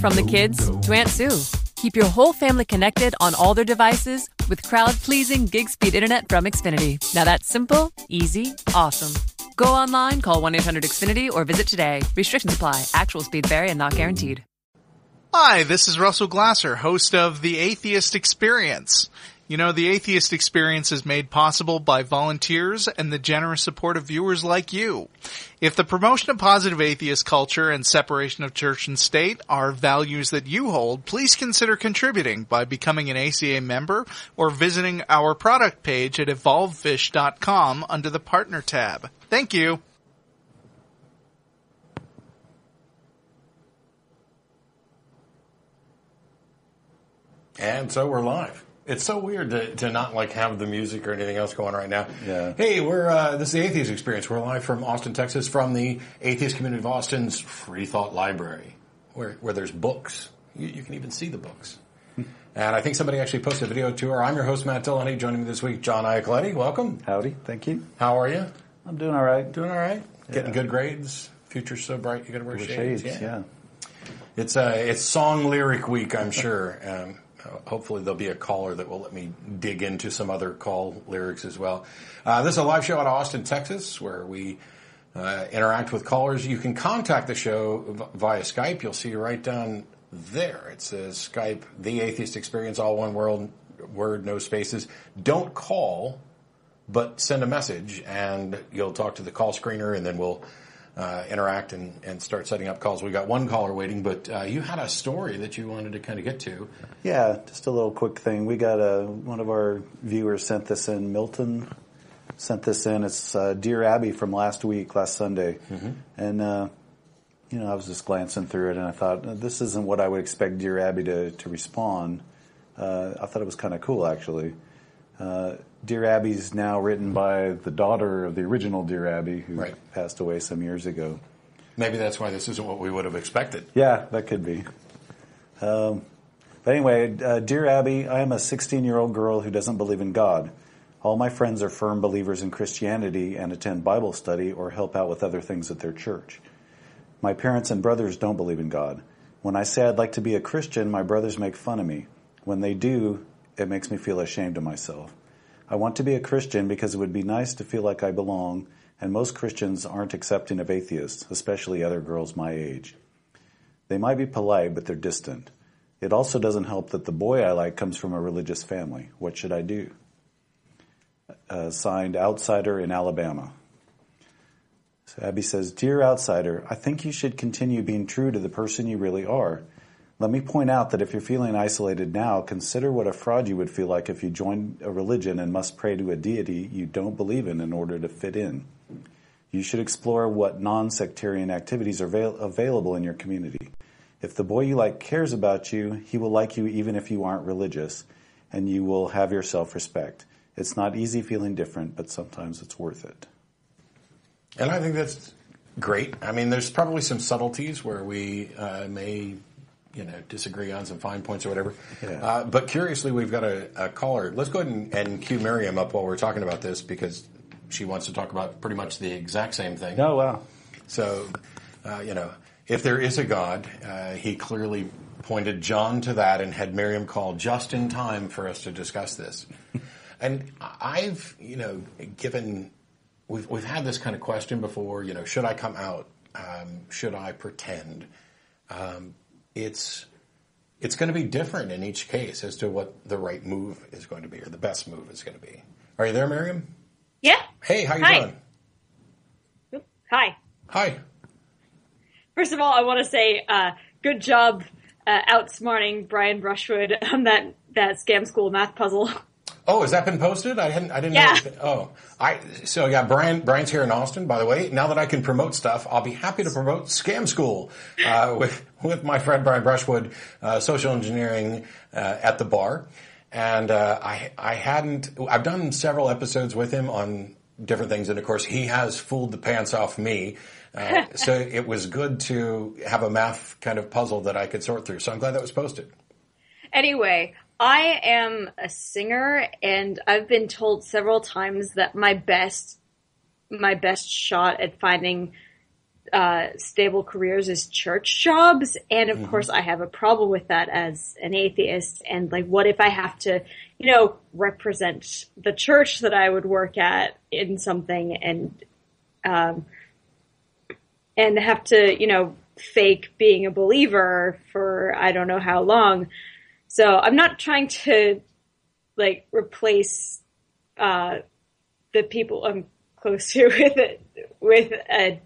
From the kids to Aunt Sue. Keep your whole family connected on all their devices with crowd pleasing gig speed internet from Xfinity. Now that's simple, easy, awesome. Go online, call 1 800 Xfinity, or visit today. Restrictions apply. Actual speed vary and not guaranteed. Hi, this is Russell Glasser, host of The Atheist Experience. You know, The Atheist Experience is made possible by volunteers and the generous support of viewers like you. If the promotion of positive atheist culture and separation of church and state are values that you hold, please consider contributing by becoming an ACA member or visiting our product page at evolvefish.com under the partner tab. Thank you. And so we're live. It's so weird to, to not like have the music or anything else going right now. Yeah. Hey, we're uh, this is the Atheist Experience. We're live from Austin, Texas, from the Atheist Community of Austin's Free Thought Library, where where there's books. You, you can even see the books. and I think somebody actually posted a video tour. I'm your host Matt Dillahunty. Joining me this week, John Iacoletti. Welcome. Howdy, thank you. How are you? I'm doing all right. Doing all right. Getting good grades. Future's so bright. You got to wear shades. shades, yeah. It's uh, it's song lyric week, I'm sure. Um, hopefully there'll be a caller that will let me dig into some other call lyrics as well. Uh, this is a live show out of Austin, Texas, where we uh, interact with callers. You can contact the show via Skype. You'll see right down there. It says Skype, The Atheist Experience, all one word, word, no spaces. Don't call, but send a message, and you'll talk to the call screener, and then we'll uh, interact and, and start setting up calls. We got one caller waiting, but uh, you had a story that you wanted to kind of get to. Yeah, just a little quick thing. We got a one of our viewers sent this in. Milton sent this in. It's uh, Dear Abby from last week, last Sunday, and uh, you know I was just glancing through it and I thought this isn't what I would expect Dear Abby to to respond. Uh, I thought it was kind of cool actually. Dear Abby's now written by the daughter of the original Dear Abby, who Right. passed away some years ago. Maybe that's why this isn't what we would have expected. Yeah, that could be. Um, but anyway, uh, dear Abby, I am a 16 year old girl who doesn't believe in God. All my friends are firm believers in Christianity and attend Bible study or help out with other things at their church. My parents and brothers don't believe in God. When I say I'd like to be a Christian, my brothers make fun of me. When they do, it makes me feel ashamed of myself. I want to be a Christian because it would be nice to feel like I belong, and most Christians aren't accepting of atheists, especially other girls my age. They might be polite, but they're distant. It also doesn't help that the boy I like comes from a religious family. What should I do? Uh, signed, Outsider in Alabama. So Abby says, Dear Outsider, I think you should continue being true to the person you really are. Let me point out that if you're feeling isolated now, consider what a fraud you would feel like if you joined a religion and must pray to a deity you don't believe in in order to fit in. You should explore what non-sectarian activities are avail- available in your community. If the boy you like cares about you, he will like you even if you aren't religious, and you will have your self-respect. It's not easy feeling different, but sometimes it's worth it. And I think that's great. I mean, there's probably some subtleties where we uh, may, you know, disagree on some fine points or whatever. Yeah. Uh, but curiously, we've got a, a caller. Let's go ahead and, and cue Miriam up while we're talking about this because she wants to talk about pretty much the exact same thing. Oh wow! So, uh, you know, if there is a God, uh, he clearly pointed John to that and had Miriam call just in time for us to discuss this. and I've, you know, given, we've, we've had this kind of question before, you know, should I come out? Um, should I pretend? Um, it's, it's going to be different in each case as to what the right move is going to be or the best move is going to be. Are you there, Miriam? Yeah. Hey, how you Hi. doing? Hi. Hi. First of all, I want to say, uh, good job uh, outsmarting Brian Brushwood on that that scam school math puzzle. Oh, has that been posted? I hadn't. I didn't Yeah. know. Oh, I. So yeah, Brian. Brian's here in Austin. By the way, now that I can promote stuff, I'll be happy to promote Scam School uh, with with my friend Brian Brushwood, uh, social engineering uh, at the bar, and uh, I I hadn't. I've done several episodes with him on different things, and of course, he has fooled the pants off me. Uh, so it was good to have a math kind of puzzle that I could sort through. So I'm glad that was posted. Anyway, I am a singer, and I've been told several times that my best my best shot at finding uh, stable careers is church jobs. And of course, I have a problem with that as an atheist. And like, what if I have to, you know, represent the church that I would work at in something and, um, and have to, you know, fake being a believer for I don't know how long. So I'm not trying to like replace uh, the people I'm close to with it with a,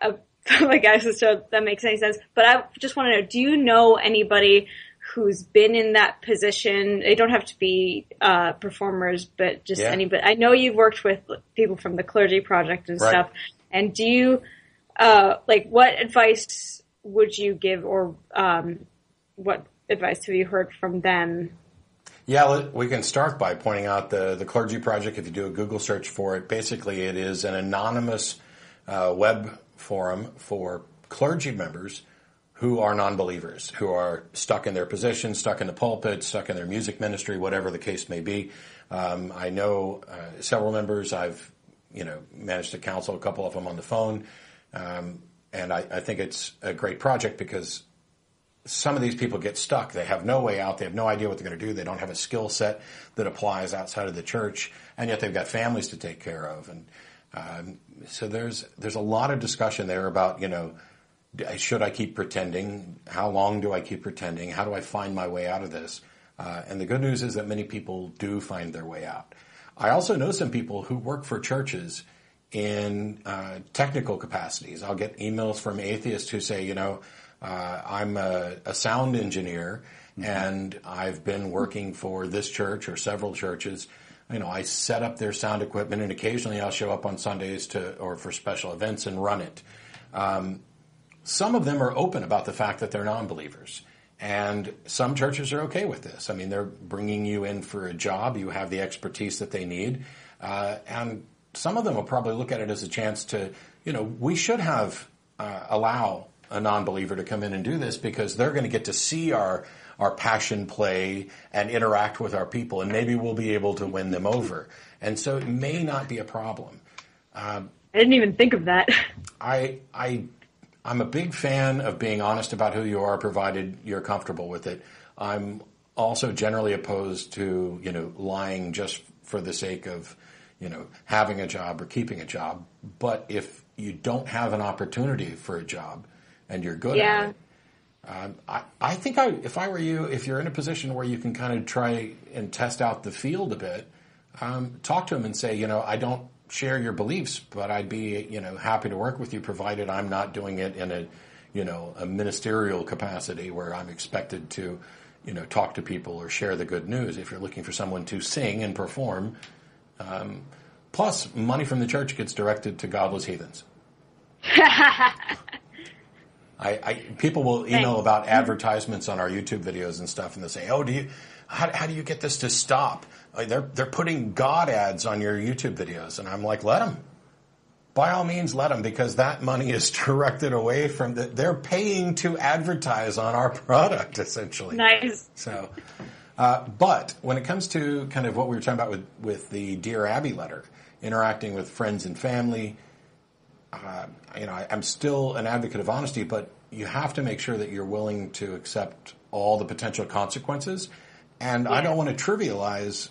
a like I just so that makes any sense. But I just want to know: Do you know anybody who's been in that position? They don't have to be uh, performers, but just Yeah. anybody. I know you've worked with people from the Clergy Project and Right. stuff. And do you uh, like what advice would you give, or um, what advice have you heard from them? Yeah, we can start by pointing out the, the Clergy Project. If you do a Google search for it, basically it is an anonymous uh, web forum for clergy members who are non-believers, who are stuck in their position, stuck in the pulpit, stuck in their music ministry, whatever the case may be. Um, I know uh, several members. I've you know managed to counsel a couple of them on the phone, um, and I, I think it's a great project because some of these people get stuck. They have no way out. They have no idea what they're going to do. They don't have a skill set that applies outside of the church, and yet they've got families to take care of. And um, so there's there's a lot of discussion there about you know should I keep pretending? How long do I keep pretending? How do I find my way out of this? Uh, and the good news is that many people do find their way out. I also know some people who work for churches in uh, technical capacities. I'll get emails from atheists who say, you know, uh, I'm a, a sound engineer and I've been working for this church or several churches. You know, I set up their sound equipment and occasionally I'll show up on Sundays to or for special events and run it. Um, some of them are open about the fact that they're non-believers. And some churches are okay with this. I mean, they're bringing you in for a job. You have the expertise that they need. Uh, and some of them will probably look at it as a chance to, you know, we should have, uh, allow a non-believer to come in and do this because they're going to get to see our, our passion play and interact with our people and maybe we'll be able to win them over. And so it may not be a problem. Um, I didn't even think of that. I I I'm a big fan of being honest about who you are, provided you're comfortable with it. I'm also generally opposed to you know lying just for the sake of you know having a job or keeping a job. But if you don't have an opportunity for a job and you're good Yeah. at it, um, I, I think I, if I were you, if you're in a position where you can kind of try and test out the field a bit, um, talk to them and say, you know, I don't share your beliefs, but I'd be, you know, happy to work with you, provided I'm not doing it in a, you know, a ministerial capacity where I'm expected to, you know, talk to people or share the good news. If you're looking for someone to sing and perform, um, plus money from the church gets directed to godless heathens. I, I people will email Thanks. about advertisements on our YouTube videos and stuff, and they say, "Oh, do you? How, how do you get this to stop? Like, they're they're putting God ads on your YouTube videos," and I'm like, "Let them. By all means, let them because that money is directed away from the. They're paying to advertise on our product, essentially. nice. So, uh, but when it comes to kind of what we were talking about with, with the Dear Abby letter, interacting with friends and family, uh, you know, I, I'm still an advocate of honesty, but you have to make sure that you're willing to accept all the potential consequences. And I don't want to trivialize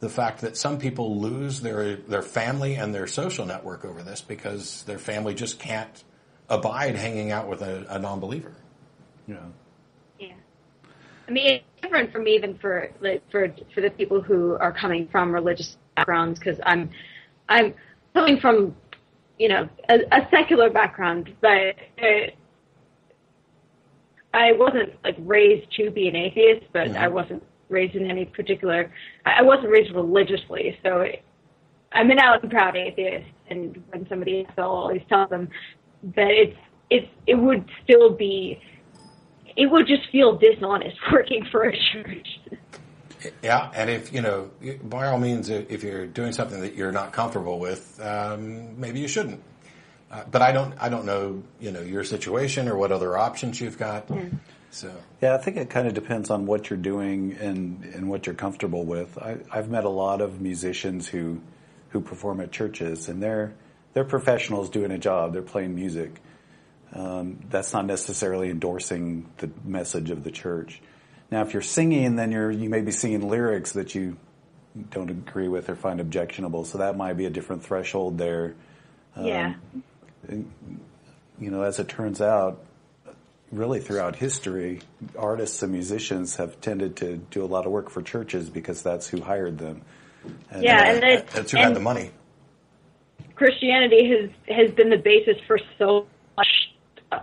the fact that some people lose their their family and their social network over this because their family just can't abide hanging out with a, a non-believer. Yeah. Yeah. I mean, it's different for me even for like for for the people who are coming from religious backgrounds because I'm I'm coming from you know a, a secular background, but uh, I wasn't like raised to be an atheist, but I wasn't raised in any particular. I I wasn't raised religiously, so it, I'm an out and proud atheist. And when somebody asks, I'll always tell them that it's it's it would still be it would just feel dishonest working for a church. Yeah, and if you know, by all means, if you're doing something that you're not comfortable with, um, maybe you shouldn't. Uh, but I don't, I don't know, you know, your situation or what other options you've got. So Yeah, I think it kind of depends on what you're doing and, and what you're comfortable with. I, I've met a lot of musicians who who perform at churches, and they're they're professionals doing a job. They're playing music, um, that's not necessarily endorsing the message of the church. Now, if you're singing, then you're you may be singing lyrics that you don't agree with or find objectionable. So that might be a different threshold there. yeah. You know, as it turns out, really throughout history, artists and musicians have tended to do a lot of work for churches because that's who hired them. And, Yeah, uh, and it, That's who and had the money. Christianity has has been the basis for so much uh,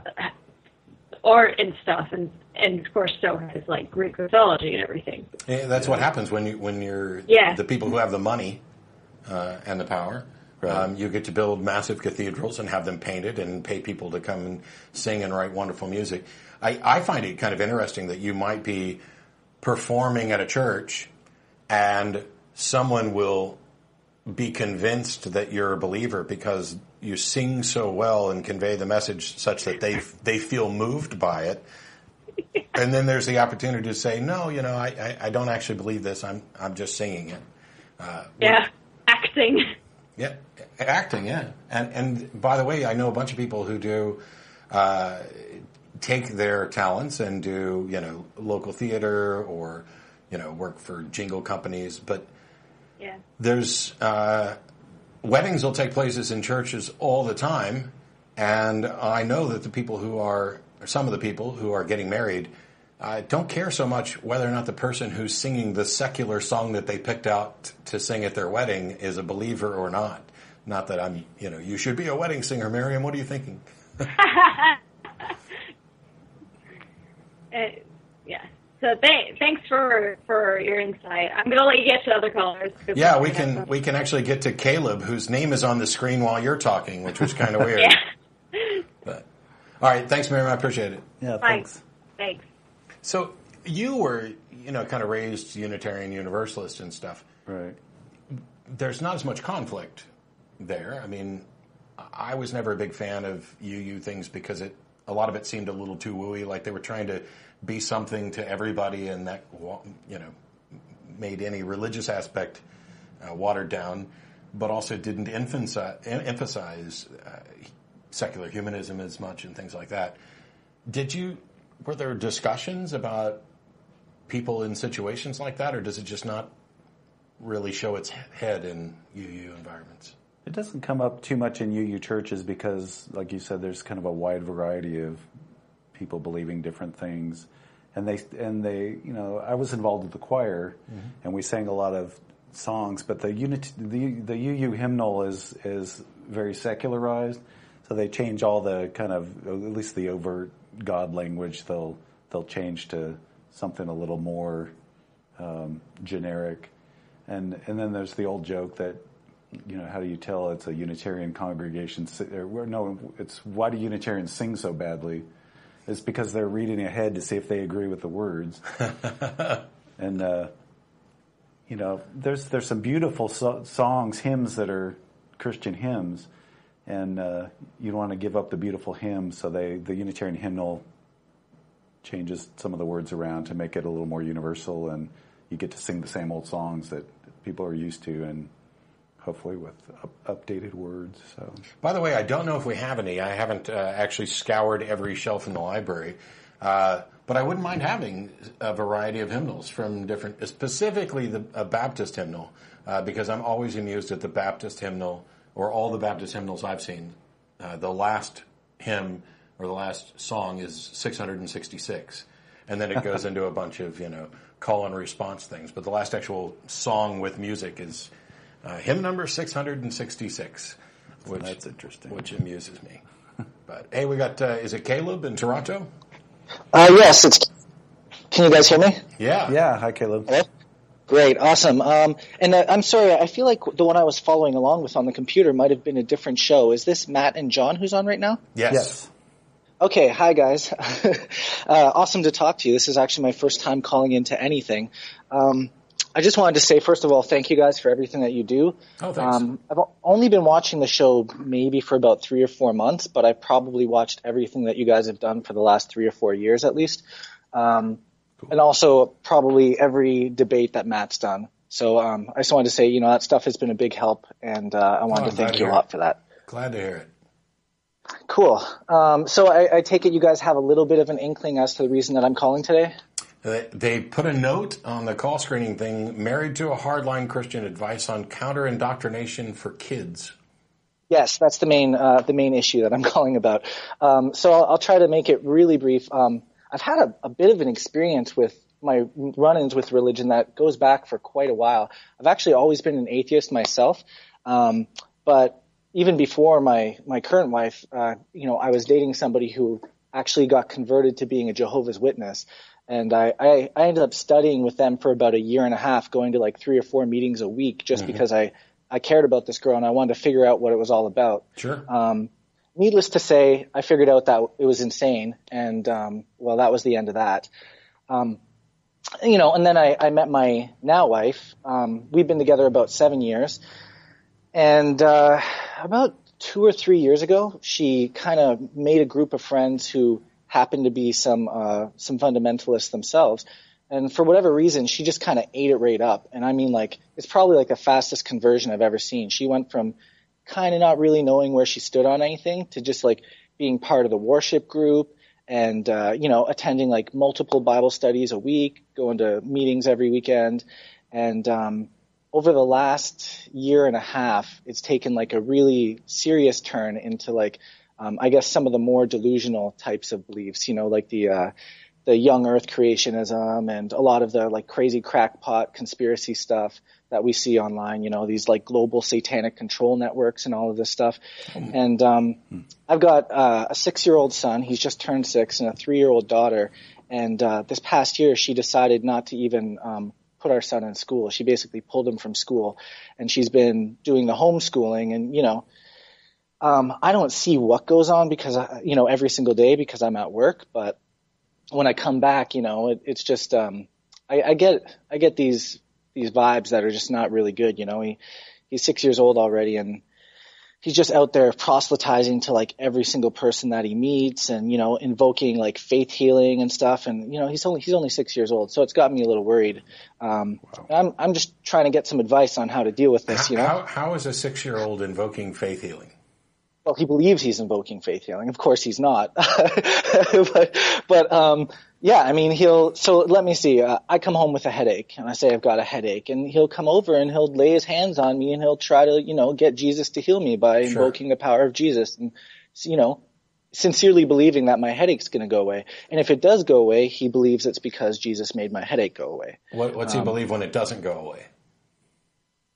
art and stuff, and and of course so has like Greek mythology and everything. Yeah, that's what happens when you when you're Yeah. the people who have the money uh, and the power. Um, you get to build massive cathedrals and have them painted and pay people to come and sing and write wonderful music. I, I find it kind of interesting that you might be performing at a church and someone will be convinced that you're a believer because you sing so well and convey the message such that they they feel moved by it. And then there's the opportunity to say, no, you know, I, I, I don't actually believe this. I'm I'm just singing it. Yeah, acting. Yeah, acting. Yeah, and and by the way, I know a bunch of people who do uh, take their talents and do you know local theater or you know work for jingle companies, but Yeah. there's uh, weddings will take places in churches all the time, and I know that the people who are or some of the people who are getting married. Uh, don't care so much whether or not the person who's singing the secular song that they picked out to sing at their wedding is a believer or not. Not that I'm, you know, you should be a wedding singer, Miriam. What are you thinking? Uh, yeah. So th- thanks for for your insight. I'm gonna let you get to other callers. Yeah, we're we can we can actually get to Caleb, whose name is on the screen while you're talking, which was kind of weird. Yeah. But all right, thanks, Miriam. I appreciate it. yeah, thanks. Thanks. So you were, you know, kind of raised Unitarian Universalist and stuff. Right. There's not as much conflict there. I mean, I was never a big fan of UU things because it a lot of it seemed a little too wooey, like they were trying to be something to everybody, and that you know made any religious aspect uh, watered down, but also didn't emphasize, emphasize uh, secular humanism as much and things like that. Did you? Were there discussions about people in situations like that, or does it just not really show its head in UU environments? It doesn't come up too much in UU churches because, like you said, there's kind of a wide variety of people believing different things, and they and they, you know, I was involved with the choir, and we sang a lot of songs, but the unit the the UU hymnal is is very secularized, so they change all the kind of at least the overt God language. They'll they'll change to something a little more um, generic, and and then there's the old joke that you know, how do you tell it's a Unitarian congregation? or, No, it's why do Unitarians sing so badly? It's because they're reading ahead to see if they agree with the words. and uh, you know, there's there's some beautiful so- songs, hymns that are Christian hymns, and uh, you don't want to give up the beautiful hymns. So they the Unitarian hymnal changes some of the words around to make it a little more universal, and you get to sing the same old songs that people are used to, and hopefully with up- updated words. So By the way, I don't know if we have any. I haven't uh, actually scoured every shelf in the library, uh, but I wouldn't mind having a variety of hymnals from different, specifically the a Baptist hymnal, uh, because I'm always amused at the Baptist hymnal or all the Baptist hymnals I've seen. Uh, the last hymn or the last song is 666, and then it goes into a bunch of you know call and response things. But the last actual song with music is uh, hymn number 666. Which, That's interesting. Which amuses me. But hey, we got, uh, is it Caleb in Toronto? Uh, yes, it's. Can you guys hear me? Yeah. yeah, hi Caleb. Hello? Great, awesome. Um, and uh, I'm sorry, I feel like the one I was following along with on the computer might have been a different show. Is this Matt and John who's on right now? Yes. Yes. Okay, hi guys. uh, awesome to talk to you. This is actually my first time calling into anything. Um, I just wanted to say, first of all, thank you guys for everything that you do. Oh, thanks. Um, I've only been watching the show maybe for about three or four months, but I've probably watched everything that you guys have done for the last three or four years at least. Um, and also probably every debate that Matt's done. So um, I just wanted to say, you know, that stuff has been a big help, and uh, I wanted Oh, to thank to you a lot it. for that. Glad to hear it. Cool. Um, so I, I, take it you guys have a little bit of an inkling as to the reason that I'm calling today. They put a note on the call screening thing: "Married to a hardline Christian, advice on counter indoctrination for kids." Yes, that's the main uh, the main issue that I'm calling about. Um, so I'll, I'll, try to make it really brief. Um, I've had a, a, bit of an experience with my run-ins with religion that goes back for quite a while. I've actually always been an atheist myself, um, but even before my my current wife, uh, you know, I was dating somebody who actually got converted to being a Jehovah's Witness. And I, I, I ended up studying with them for about a year and a half, going to like three or four meetings a week just mm-hmm. because I, I cared about this girl and I wanted to figure out what it was all about. Sure. Um, needless to say, I figured out that it was insane. And, um, well, that was the end of that. Um, you know, and then I, I met my now wife. Um, we've been together about seven years. And, uh, about two or three years ago, she kind of made a group of friends who happened to be some uh, some fundamentalists themselves. And for whatever reason, she just kind of ate it right up. And I mean, like, it's probably like the fastest conversion I've ever seen. She went from kind of not really knowing where she stood on anything to just like being part of the worship group and, uh, you know, attending like multiple Bible studies a week, going to meetings every weekend. And, um, over the last year and a half, it's taken like a really serious turn into like, um, I guess some of the more delusional types of beliefs, you know, like the, uh, the young earth creationism and a lot of the like crazy crackpot conspiracy stuff that we see online, you know, these like global satanic control networks and all of this stuff. And, um. I've got, uh, a six year old son. He's just turned six and a three year old daughter. And, uh, this past year she decided not to even, um, put our son in school. She basically pulled him from school and she's been doing the homeschooling and, you know, um, I don't see what goes on because, I, you know, every single day because I'm at work, but when I come back, you know, it, it's just, um, I, I get, I get these, these vibes that are just not really good. You know, he, he's six years old already and, he's just out there proselytizing to like every single person that he meets and you know invoking like faith healing and stuff and you know he's only he's only six years old so it's got me a little worried um, wow. I'm I'm just trying to get some advice on how to deal with this how, you know how, how is a six year old invoking faith healing well, he believes he's invoking faith healing. Of course, he's not. but, but um, yeah, I mean, he'll. So let me see. Uh, I come home with a headache, and I say I've got a headache, and he'll come over and he'll lay his hands on me, and he'll try to, you know, get Jesus to heal me by sure. invoking the power of Jesus, and you know, sincerely believing that my headache's going to go away. And if it does go away, he believes it's because Jesus made my headache go away. What, what's um, he believe when it doesn't go away?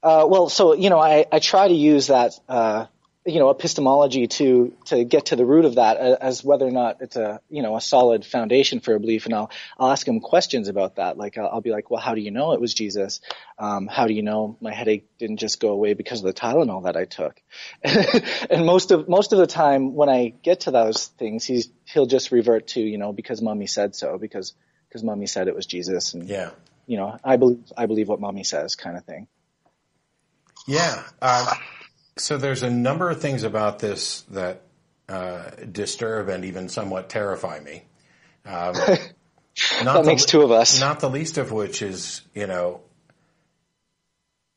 Uh, well, so you know, I, I try to use that uh, you know epistemology to to get to the root of that as whether or not it's a you know a solid foundation for a belief. And I'll I'll ask him questions about that. Like I'll, I'll be like well how do you know it was Jesus? Um, how do you know my headache didn't just go away because of the Tylenol that I took? And most of most of the time when I get to those things he's he'll just revert to you know because mommy said so because because mommy said it was Jesus. And yeah. you know I believe I believe what mommy says kind of thing. Yeah. Uh, so there's a number of things about this that uh, disturb and even somewhat terrify me. Um, that makes two of us. Not the least of which is, you know,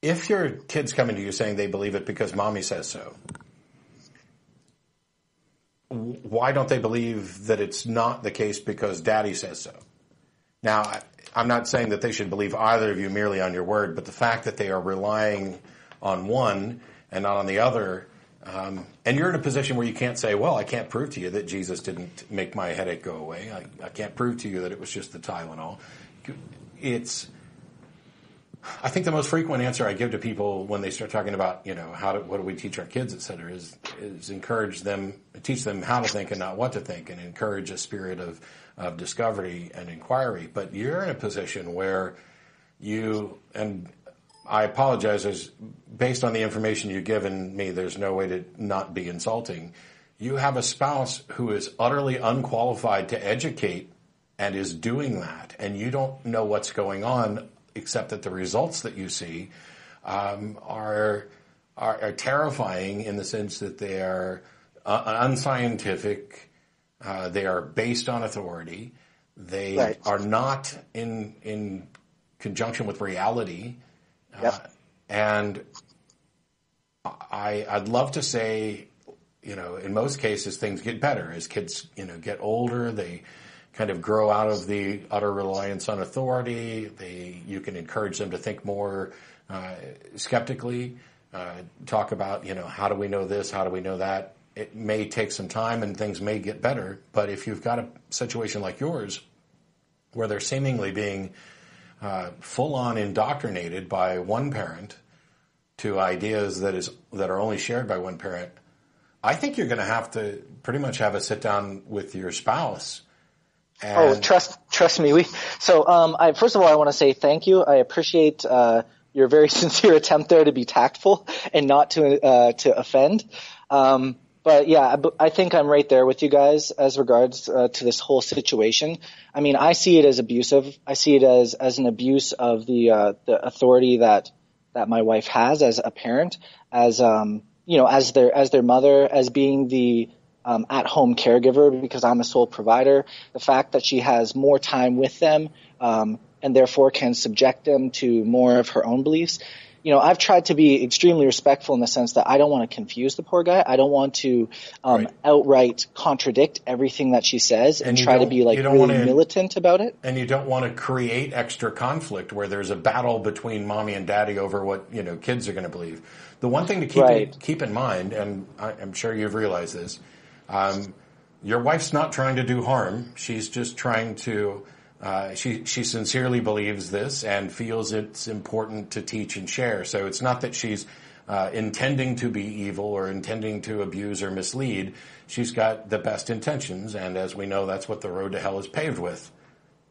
if your kid's coming to you saying they believe it because mommy says so, why don't they believe that it's not the case because daddy says so? Now, I'm not saying that they should believe either of you merely on your word, but the fact that they are relying on one and not on the other. Um, and you're in a position where you can't say, well, I can't prove to you that Jesus didn't make my headache go away. I, I can't prove to you that it was just the Tylenol. It's, I think the most frequent answer I give to people when they start talking about, you know, how do, what do we teach our kids, et cetera, is, is encourage them, teach them how to think and not what to think and encourage a spirit of, of discovery and inquiry. But you're in a position where you, and I apologize. As based on the information you've given me, there's no way to not be insulting. You have a spouse who is utterly unqualified to educate and is doing that, and you don't know what's going on except that the results that you see um, are, are, are terrifying in the sense that they are uh, unscientific. Uh, they are based on authority. They right. are not in in conjunction with reality. Yep. Uh, and I, I'd love to say you know, in most cases, things get better as kids, you know, get older. They kind of grow out of the utter reliance on authority. They, you can encourage them to think more uh, skeptically. Uh, talk about, you know, how do we know this? How do we know that? It may take some time and things may get better, but if you've got a situation like yours, where they're seemingly being uh, full on indoctrinated by one parent to ideas that is that are only shared by one parent, I think you're going to have to pretty much have a sit down with your spouse. oh, trust trust me. We so um, I first of all I want to say thank you. I appreciate uh, your very sincere attempt there to be tactful and not to uh, to offend. Um, but yeah, I think I'm right there with you guys as regards uh, to this whole situation. I mean, I see it as abusive. I see it as as an abuse of the uh, the authority that that my wife has as a parent, as um, you know, as their as their mother, as being the um, at home caregiver because I'm a sole provider. The fact that she has more time with them um, and therefore can subject them to more of her own beliefs you know, I've tried to be extremely respectful in the sense that I don't want to confuse the poor guy. I don't want to um, right. outright contradict everything that she says and, and try to be like really to, militant about it. And you don't want to create extra conflict where there's a battle between mommy and daddy over what you know kids are going to believe. The one thing to keep right. in, keep in mind, and I, am sure you've realized this, um, your wife's not trying to do harm. She's just trying to uh, she she sincerely believes this and feels it's important to teach and share. So it's not that she's uh, intending to be evil or intending to abuse or mislead. She's got the best intentions, and as we know, that's what the road to hell is paved with.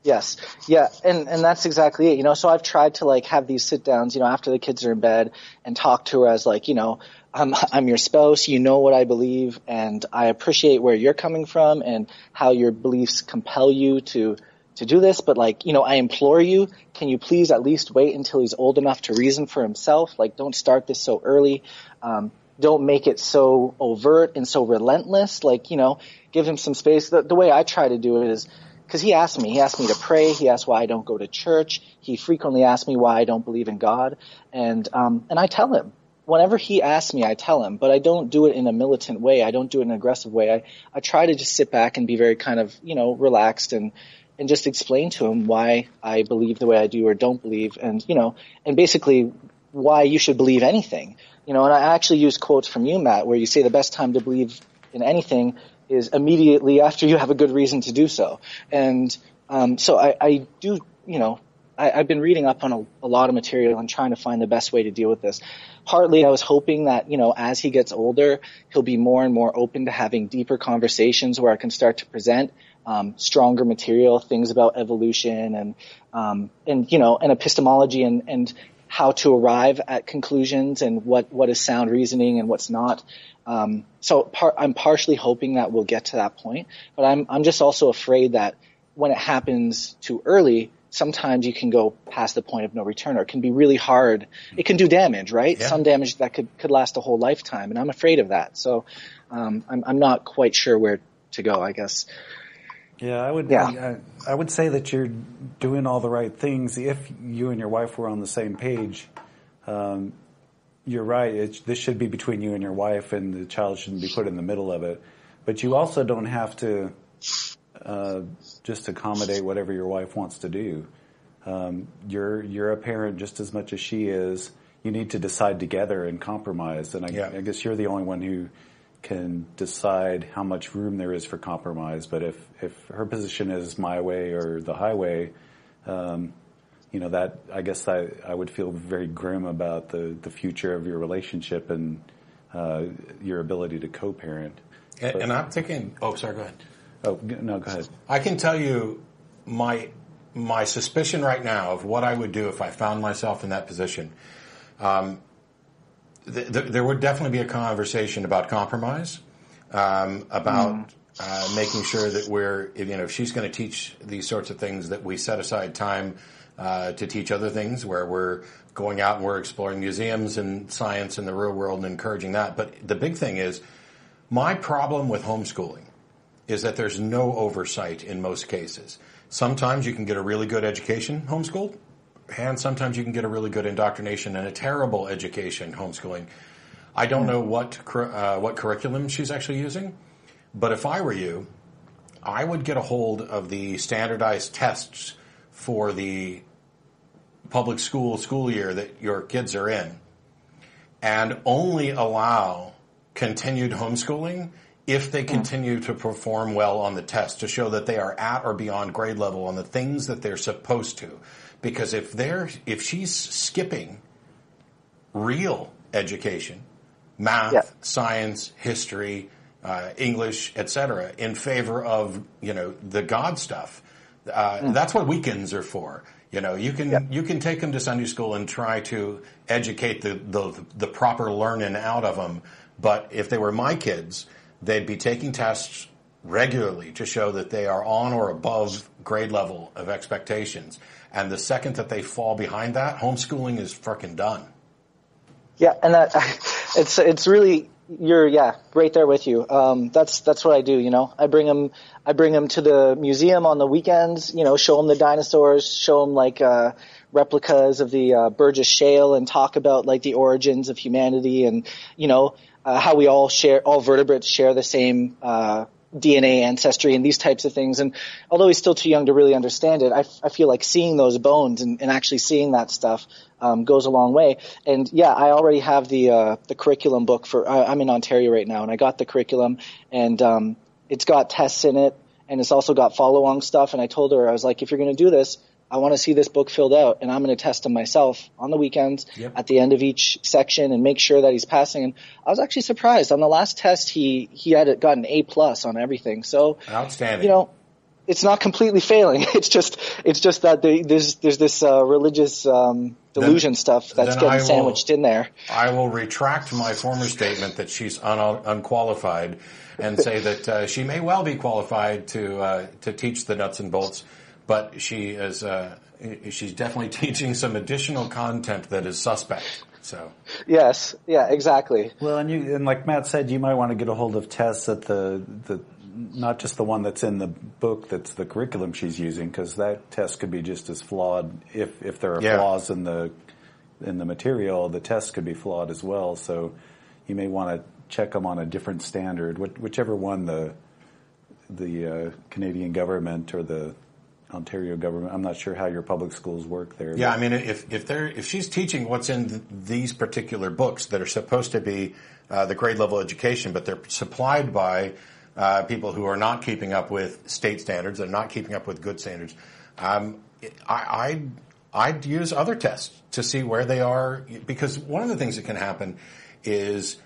Yes, yeah, and and that's exactly it. You know, so I've tried to like have these sit downs, you know, after the kids are in bed, and talk to her as like, you know, I'm I'm your spouse. You know what I believe, and I appreciate where you're coming from and how your beliefs compel you to to do this, but like, you know, I implore you, can you please at least wait until he's old enough to reason for himself? Like, don't start this so early. Um, don't make it so overt and so relentless. Like, you know, give him some space. The, the way I try to do it is, because he asked me, he asked me to pray. He asked why I don't go to church. He frequently asks me why I don't believe in God, and um, and I tell him. Whenever he asks me, I tell him, but I don't do it in a militant way. I don't do it in an aggressive way. I, I try to just sit back and be very kind of, you know, relaxed and, and just explain to him why I believe the way I do or don't believe, and you know, and basically why you should believe anything. You know, and I actually use quotes from you, Matt, where you say the best time to believe in anything is immediately after you have a good reason to do so. And um, so I, I, do, you know, I, have been reading up on a, a, lot of material and trying to find the best way to deal with this. Partly, I was hoping that you know, as he gets older, he'll be more and more open to having deeper conversations where I can start to present um, stronger material, things about evolution and um, and you know, and epistemology and and how to arrive at conclusions and what what is sound reasoning and what's not. Um, so par- I'm partially hoping that we'll get to that point, but I'm I'm just also afraid that when it happens too early, sometimes you can go past the point of no return or it can be really hard. It can do damage, right? Yeah. Some damage that could, could last a whole lifetime. And I'm afraid of that. So, um, I'm, I'm not quite sure where to go, I guess. Yeah, I would. Yeah. I, I, would say that you're doing all the right things. If you and your wife were on the same page, um, you're right. It, this should be between you and your wife, and the child shouldn't be put in the middle of it. But you also don't have to uh, just accommodate whatever your wife wants to do. Um, you're you're a parent just as much as she is. You need to decide together and compromise. And I, yeah. I guess you're the only one who can decide how much room there is for compromise. But if, if her position is my way or the highway, um, you know, that, I guess I, I would feel very grim about the, the future of your relationship and, uh, your ability to co-parent. And, but, and, I'm thinking, oh, sorry, go ahead. Oh, no, go ahead. I can tell you my, my suspicion right now of what I would do if I found myself in that position. Um, there would definitely be a conversation about compromise, um, about mm. uh, making sure that we're, you know, if she's going to teach these sorts of things, that we set aside time uh, to teach other things where we're going out and we're exploring museums and science in the real world and encouraging that. But the big thing is, my problem with homeschooling is that there's no oversight in most cases. Sometimes you can get a really good education homeschooled and sometimes you can get a really good indoctrination and a terrible education homeschooling. I don't know what uh, what curriculum she's actually using, but if I were you, I would get a hold of the standardized tests for the public school school year that your kids are in, and only allow continued homeschooling if they continue to perform well on the test to show that they are at or beyond grade level on the things that they're supposed to. Because if they're if she's skipping real education, math, Yeah. science, history, uh, English, etc., in favor of you know the God stuff. Uh, That's what weekends are for. You know, you can Yeah. you can take them to Sunday school and try to educate the, the the proper learning out of them. But if they were my kids, they'd be taking tests regularly to show that they are on or above grade level of expectations. And the second that they fall behind that, homeschooling is freaking done. Yeah, and that it's it's really you're yeah right there with you. Um, that's that's what I do. You know, I bring them I bring them to the museum on the weekends. You know, show them the dinosaurs, show them like uh, replicas of the uh, Burgess Shale, and talk about like the origins of humanity and you know uh, how we all share all vertebrates share the same. Uh, DNA ancestry and these types of things. And although he's still too young to really understand it, I, f- I feel like seeing those bones and, and actually seeing that stuff um, goes a long way. And yeah, I already have the uh, the curriculum book for. I'm in Ontario right now, and I got the curriculum, and um, it's got tests in it, and it's also got follow along stuff. And I told her I was like, if you're going to do this, I want to see this book filled out, and I'm going to test him myself on the weekends Yep. at the end of each section and make sure that he's passing. And I was actually surprised on the last test he he had got an A plus on everything. So Outstanding. you know, it's not completely failing. It's just it's just that the, there's there's this uh, religious um, delusion stuff that's getting will- sandwiched in there. I will retract my former statement that she's un- unqualified and say that uh, she may well be qualified to uh, to teach the nuts and bolts, but she is uh, she's definitely teaching some additional content that is suspect. So Yes, yeah, exactly. Well, and you and like Matt said, you might want to get a hold of tests at the the not just the one that's in the book that's the curriculum she's using because that test could be just as flawed if if there are Yeah. flaws in the in the material, the test could be flawed as well. So you may want to check them on a different standard, which, whichever one the the uh, Canadian government or the Ontario government. I'm not sure how your public schools work there. yeah, I mean, if if they're if she's teaching what's in th- these particular books that are supposed to be uh, the grade level education, but they're supplied by uh, people who are not keeping up with state standards, they're not keeping up with good standards. Um, I, I'd, I'd use other tests to see where they are because one of the things that can happen is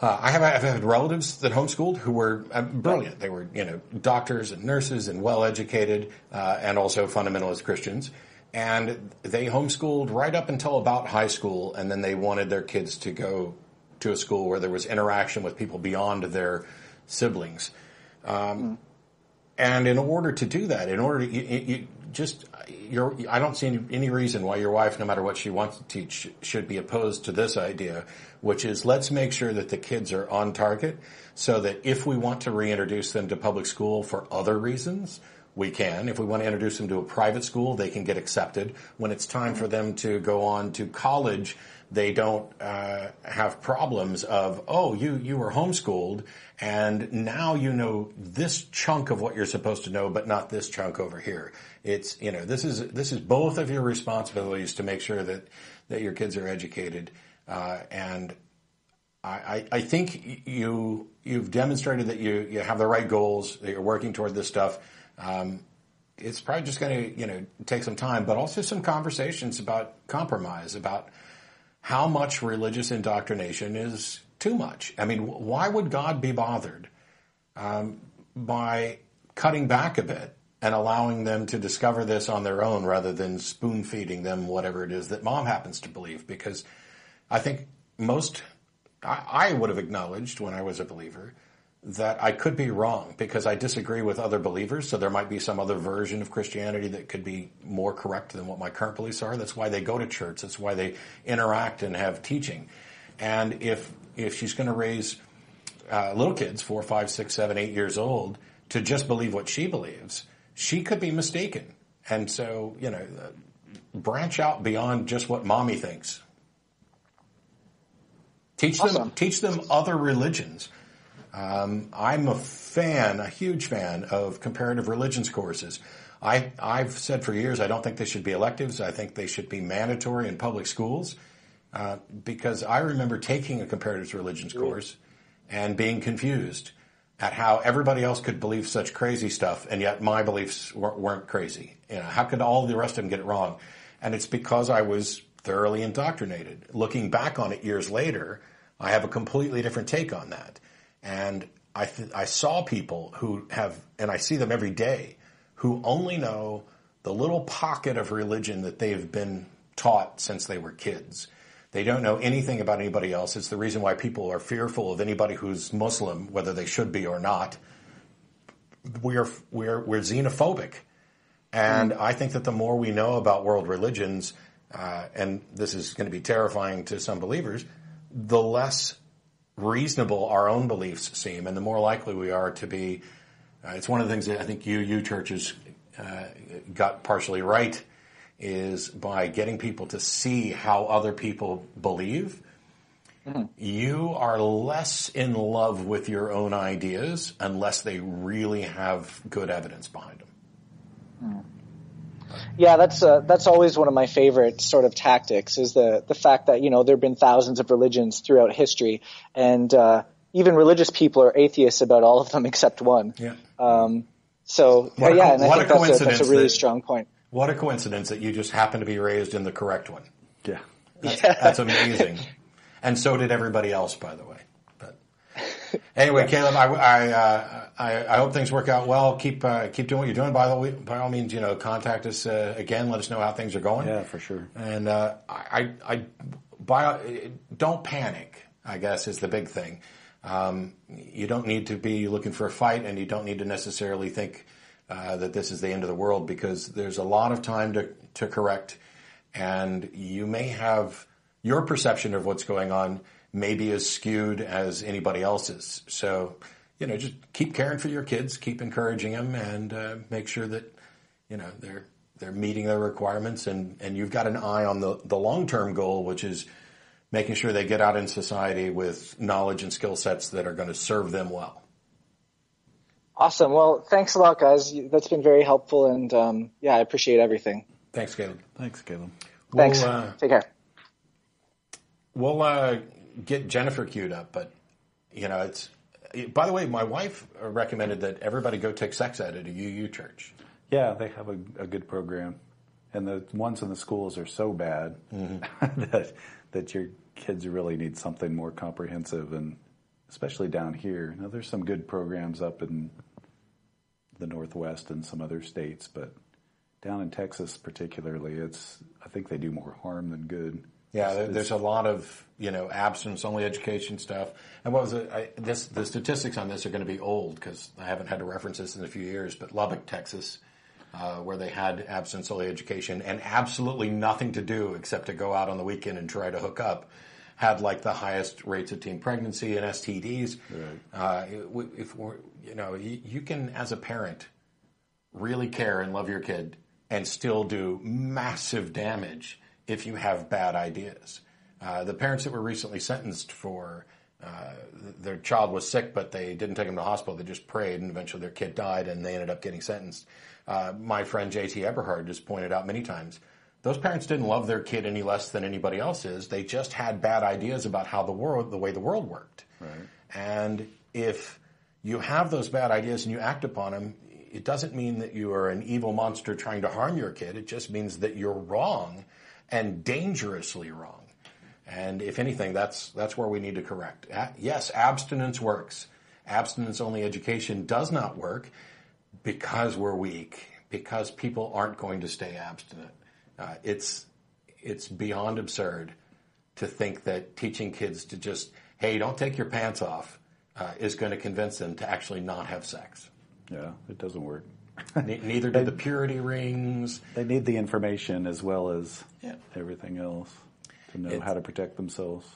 uh, I have I've had relatives that homeschooled who were uh, brilliant. They were you know doctors and nurses and well educated uh, and also fundamentalist Christians. And they homeschooled right up until about high school, and then they wanted their kids to go to a school where there was interaction with people beyond their siblings. Um, and in order to do that, in order to you you just, you're, I don't see any, any reason why your wife, no matter what she wants to teach, should be opposed to this idea, which is let's make sure that the kids are on target so that if we want to reintroduce them to public school for other reasons, we can. If we want to introduce them to a private school, they can get accepted. When it's time for them to go on to college, they don't uh, have problems of oh you you were homeschooled and now you know this chunk of what you're supposed to know but not this chunk over here it's you know this is this is both of your responsibilities to make sure that that your kids are educated. Uh, and I, I think you you've demonstrated that you you have the right goals that you're working toward this stuff. Um, it's probably just going to you know take some time but also some conversations about compromise about how much religious indoctrination is too much. I mean, why would God be bothered um, by cutting back a bit and allowing them to discover this on their own rather than spoon feeding them whatever it is that mom happens to believe? Because I think most, I, I would have acknowledged when I was a believer that I could be wrong because I disagree with other believers. So there might be some other version of Christianity that could be more correct than what my current beliefs are. That's why they go to church. That's why they interact and have teaching. And if if she's going to raise uh, little kids, four, five, six, seven, eight years old, to just believe what she believes, she could be mistaken. And so you know, uh, branch out beyond just what mommy thinks. Teach Awesome. them teach them other religions. Um, I'm a fan, a huge fan of comparative religions courses. I, I've said for years I don't think they should be electives. I think they should be mandatory in public schools uh, because I remember taking a comparative religions course and being confused at how everybody else could believe such crazy stuff and yet my beliefs weren't, crazy. You know, how could all the rest of them get it wrong? And it's because I was thoroughly indoctrinated. Looking back on it years later, I have a completely different take on that. And I, th- I saw people who have, and I see them every day, who only know the little pocket of religion that they've been taught since they were kids. They don't know anything about anybody else. It's the reason why people are fearful of anybody who's Muslim, whether they should be or not. We're, we're, we're xenophobic. And I think that the more we know about world religions, uh, and this is going to be terrifying to some believers, the less reasonable our own beliefs seem, and the more likely we are to be. Uh, it's one of the things that I think you, you churches uh, got partially right, is by getting people to see how other people believe. You are less in love with your own ideas unless they really have good evidence behind them. Yeah, that's uh, that's always one of my favorite sort of tactics is the the fact that you know there have been thousands of religions throughout history, and uh, even religious people are atheists about all of them except one. Yeah. Um, so What yeah, co- and I think a that's a, that's a really that- strong point. What a coincidence that you just happen to be raised in the correct one. Yeah. That's, that's amazing. And so did everybody else, by the way. But anyway, Caleb, I, I, uh, I, I hope things work out well. Keep uh, keep doing what you're doing. By the way, by all means, you know, contact us uh, again. Let us know how things are going. Yeah, for sure. And uh, I, I, I by, don't panic. I guess is the big thing. Um, you don't need to be looking for a fight, and you don't need to necessarily think uh, that this is the end of the world because there's a lot of time to to correct, and you may have your perception of what's going on may be as skewed as anybody else's. So, you know, just keep caring for your kids, keep encouraging them, and uh, make sure that you know they're they're meeting their requirements, and and you've got an eye on the the long term goal, which is making sure they get out in society with knowledge and skill sets that are going to serve them well. Awesome. Well, thanks a lot, guys. That's been very helpful, and um, yeah, I appreciate everything. Thanks, Caleb. Thanks, Caleb. Thanks. We'll, uh, Take care. we'll uh, get Jennifer queued up, but you know, it's. By the way, my wife recommended that everybody go take sex ed at a UU church. Yeah, they have a, a good program, and the ones in the schools are so bad Mm-hmm. that that your kids really need something more comprehensive, and especially down here. Now, there's some good programs up in the Northwest and some other states, but down in Texas, particularly, it's I think they do more harm than good. Yeah, It's- there's a lot of you know abstinence only education stuff. And what was it? I, this the statistics on this are going to be old because I haven't had to reference this in a few years. But Lubbock, Texas, uh, where they had abstinence only education and absolutely nothing to do except to go out on the weekend and try to hook up, had like the highest rates of teen pregnancy and STDs. Uh, if we're, you know, you, you can as a parent really care and love your kid and still do massive damage if you have bad ideas. Uh, the parents that were recently sentenced for uh, their child was sick, but they didn't take him to the hospital. They just prayed, and eventually their kid died, and they ended up getting sentenced. Uh, my friend J.T. Eberhard has pointed out many times those parents didn't love their kid any less than anybody else is. They just had bad ideas about how the world, the way the world worked. Right. And if you have those bad ideas and you act upon them, it doesn't mean that you are an evil monster trying to harm your kid. It just means that you're wrong and dangerously wrong. And if anything, that's that's where we need to correct. Yes, abstinence works. Abstinence only education does not work because we're weak, because people aren't going to stay abstinent. Uh, it's it's beyond absurd to think that teaching kids to just hey, don't take your pants off, uh, is going to convince them to actually not have sex. Yeah, it doesn't work. Ne- neither do the purity rings. They need the information as well as Yeah. everything else to know how to protect themselves.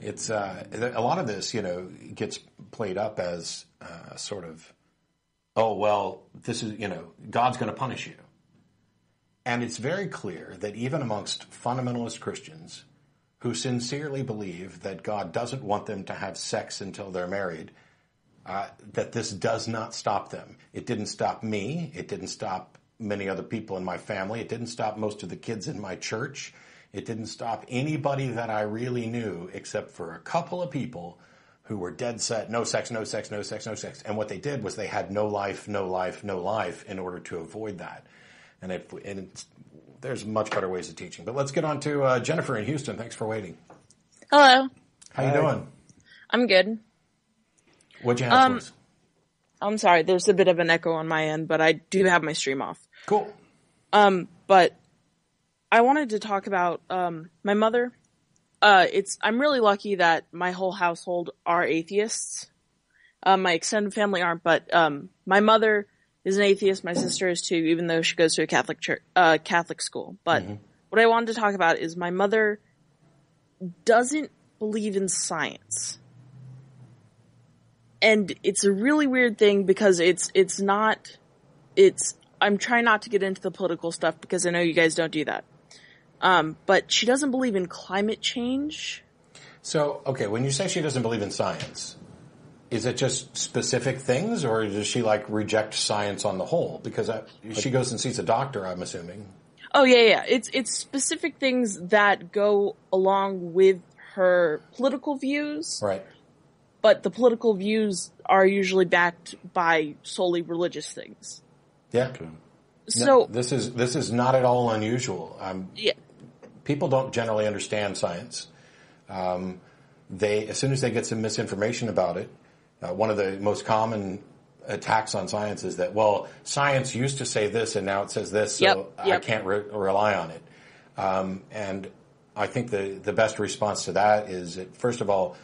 It's uh, a lot of this, you know, gets played up as uh, sort of, oh well, this is you know, God's going to punish you, and it's very clear that even amongst fundamentalist Christians who sincerely believe that God doesn't want them to have sex until they're married, uh, that this does not stop them. It didn't stop me. It didn't stop many other people in my family. It didn't stop most of the kids in my church. It didn't stop anybody that I really knew except for a couple of people who were dead set, no sex, no sex, no sex, no sex. And what they did was they had no life, no life, no life in order to avoid that. And, if, and there's much better ways of teaching. But let's get on to uh, Jennifer in Houston. Thanks for waiting. Hello. How you doing? I'm good. What'd you have Um, for us? I'm sorry, there's a bit of an echo on my end, but I do have my stream off. Cool. Um, but I wanted to talk about um my mother. Uh, it's I'm really lucky that my whole household are atheists. Um, my extended family aren't, but um, my mother is an atheist. My sister is too, even though she goes to a Catholic church, uh, Catholic school. But what I wanted to talk about is my mother doesn't believe in science. And it's a really weird thing because it's it's not it's I'm trying not to get into the political stuff because I know you guys don't do that. Um, but she doesn't believe in climate change. So, okay, when you say she doesn't believe in science, is it just specific things, or does she like reject science on the whole? Because I, she goes and sees a doctor, I'm assuming. Oh yeah, yeah. It's it's specific things that go along with her political views, Right. but the political views are usually backed by solely religious things. Yeah. So This is this is not at all unusual. Um, yeah, people don't generally understand science. Um, they, as soon as they get some misinformation about it, uh, one of the most common attacks on science is that, well, science used to say this and now it says this, so Yep, I can't re- rely on it. Um, and I think the, the best response to that is, that, first of all,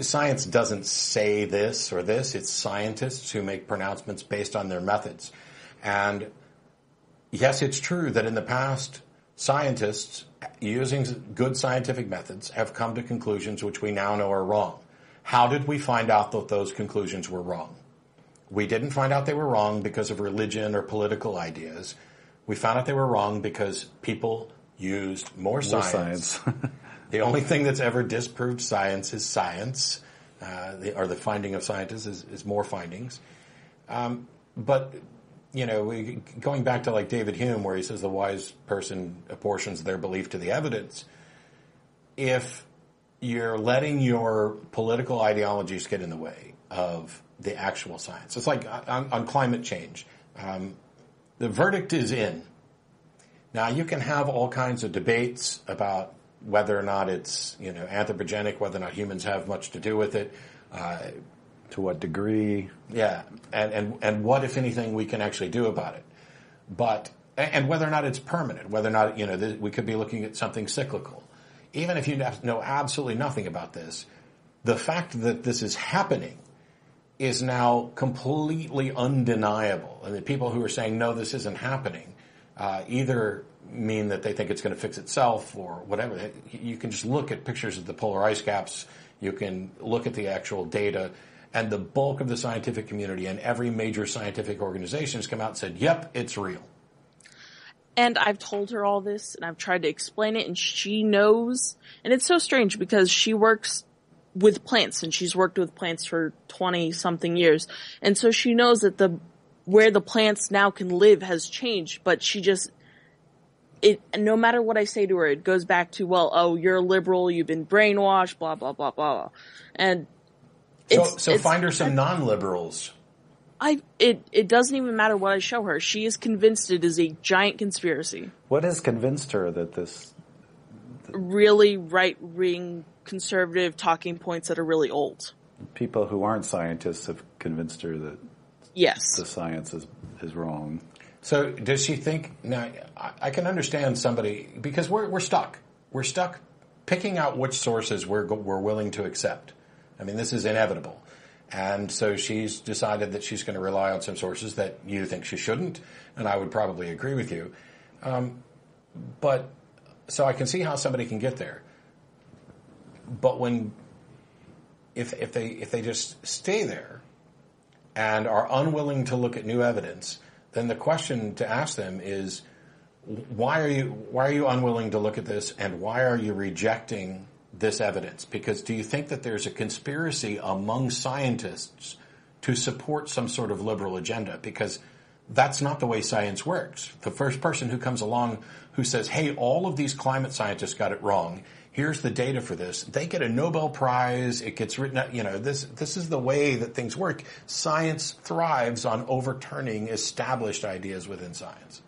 science doesn't say this or this. It's scientists who make pronouncements based on their methods. And yes, it's true that in the past, scientists using good scientific methods have come to conclusions which we now know are wrong. How did we find out that those conclusions were wrong? We didn't find out they were wrong because of religion or political ideas. We found out they were wrong because people used more More science. science. The only thing that's ever disproved science is science, uh, the, or the finding of scientists is, is more findings. Um, but you know, we, going back to like David Hume, where he says the wise person apportions their belief to the evidence. If you're letting your political ideologies get in the way of the actual science, it's like on, on climate change. Um, the verdict is in. Now you can have all kinds of debates about whether or not it's you know anthropogenic, whether or not humans have much to do with it. Uh, to what degree? yeah, and, and and what if anything we can actually do about it? But and whether or not it's permanent, whether or not you know th- we could be looking at something cyclical. Even if you know absolutely nothing about this, the fact that this is happening is now completely undeniable. And the people who are saying no, this isn't happening, uh, either mean that they think it's going to fix itself or whatever. You can just look at pictures of the polar ice caps. You can look at the actual data. And the bulk of the scientific community and every major scientific organization has come out and said, yep, it's real. And I've told her all this, and I've tried to explain it, and she knows. And it's so strange because she works with plants, and she's worked with plants for twenty something years, and so she knows that the where the plants now can live has changed, but she just it no matter what I say to her, it goes back to well, oh, you're a liberal, you've been brainwashed, blah blah blah blah, blah and So, it's, so it's- find her some non-liberals. I it it doesn't even matter what I show her. She is convinced it is a giant conspiracy. What has convinced her that this? Really right wing conservative talking points that are really old. People who aren't scientists have convinced her that Yes. the science is is wrong. So does she think now? I, I can understand somebody because we're we're stuck. We're stuck picking out which sources we're we're willing to accept. I mean, this is inevitable, and so she's decided that she's going to rely on some sources that you think she shouldn't, and I would probably agree with you. Um, but so I can see how somebody can get there. But when if if they if they just stay there and are unwilling to look at new evidence, then the question to ask them is why are you why are you unwilling to look at this and why are you rejecting this evidence? Because do you think that there's a conspiracy among scientists to support some sort of liberal agenda? Because that's not the way science works. The first person who comes along who says, hey, all of these climate scientists got it wrong. Here's the data for this. They get a Nobel Prize. It gets written out. You know, this, this is the way that things work. Science thrives on overturning established ideas within science.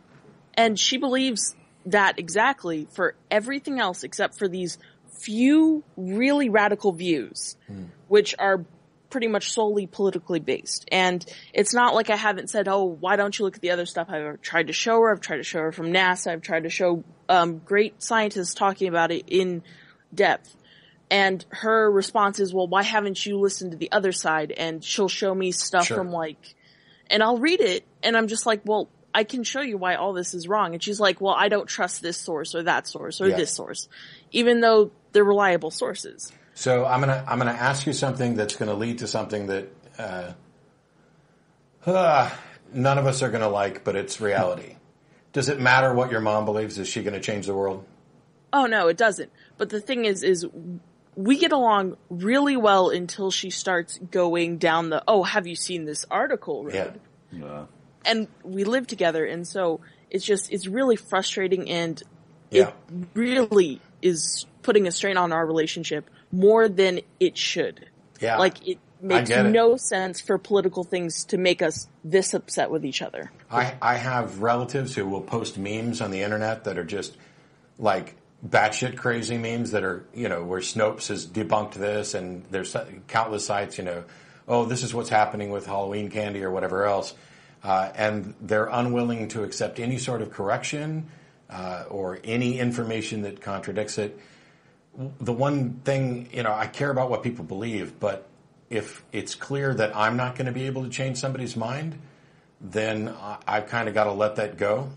And she believes that exactly for everything else except for these few really radical views, mm. which are pretty much solely politically based. And it's not like I haven't said, oh, why don't you look at the other stuff? I've tried to show her. I've tried to show her from NASA. I've tried to show um, great scientists talking about it in depth. And her response is, well, why haven't you listened to the other side? And she'll show me stuff sure. from like, and I'll read it and I'm just like, well, I can show you why all this is wrong. And she's like, well, I don't trust this source or that source or yeah. this source, even though they're reliable sources. So I'm gonna I'm gonna ask you something that's gonna lead to something that uh, uh, none of us are gonna like, but it's reality. Does it matter what your mom believes? Is she gonna change the world? Oh no, it doesn't. But the thing is, is we get along really well until she starts going down the oh, have you seen this article road? Yeah. Uh. And we live together, and so it's just it's really frustrating, and yeah. it really is putting a strain on our relationship more than it should. Yeah. Like it makes no sense for political things to make us this upset with each other. I, I have relatives who will post memes on the internet that are just like batshit crazy memes that are, you know, where Snopes has debunked this and there's countless sites, you know, oh, this is what's happening with Halloween candy or whatever else. Uh, and they're unwilling to accept any sort of correction uh, or any information that contradicts it the one thing, you know, I care about what people believe, but if it's clear that I'm not going to be able to change somebody's mind, then I've kind of got to let that go.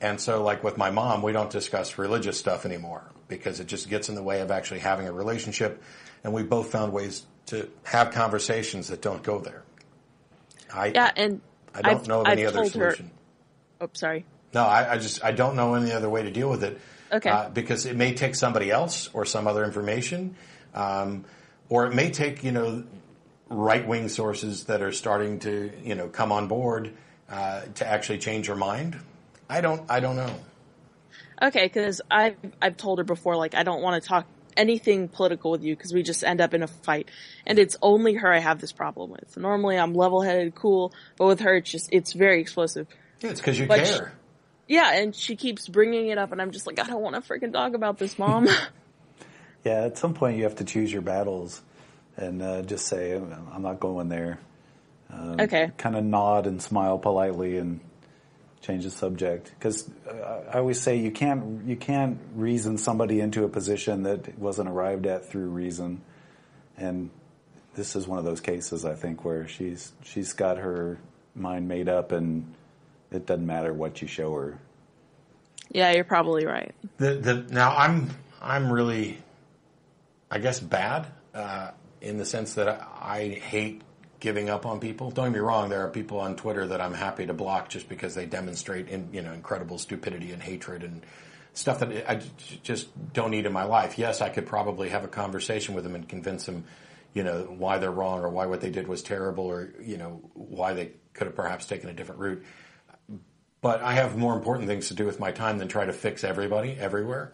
And so, like with my mom, we don't discuss religious stuff anymore because it just gets in the way of actually having a relationship. And we both found ways to have conversations that don't go there. I, yeah, and I don't I've, know of any I've other solution. Her, oh, sorry. No, I, I, just I don't know any other way to deal with it. Okay. Uh, because it may take somebody else or some other information, um, or it may take you know right wing sources that are starting to you know come on board uh, to actually change your mind. I don't I don't know. Okay, because I've I've told her before like I don't want to talk anything political with you because we just end up in a fight, and it's only her I have this problem with. Normally I'm level headed, cool, but with her it's just it's very explosive. Yeah, it's because you but care. Yeah, and she keeps bringing it up, and I'm just like, I don't want to freaking talk about this, mom. yeah, at some point you have to choose your battles, and uh, just say, I'm not going there. Um, okay. Kind of nod and smile politely and change the subject because uh, I always say you can't you can't reason somebody into a position that wasn't arrived at through reason, and this is one of those cases I think where she's she's got her mind made up and it doesn't matter what you show her. Yeah, you're probably right. The, the, now I'm I'm really, I guess, bad uh, in the sense that I, I hate giving up on people. Don't get me wrong; there are people on Twitter that I'm happy to block just because they demonstrate, in, you know, incredible stupidity and hatred and stuff that I just don't need in my life. Yes, I could probably have a conversation with them and convince them, you know, why they're wrong or why what they did was terrible or you know why they could have perhaps taken a different route. But I have more important things to do with my time than try to fix everybody everywhere.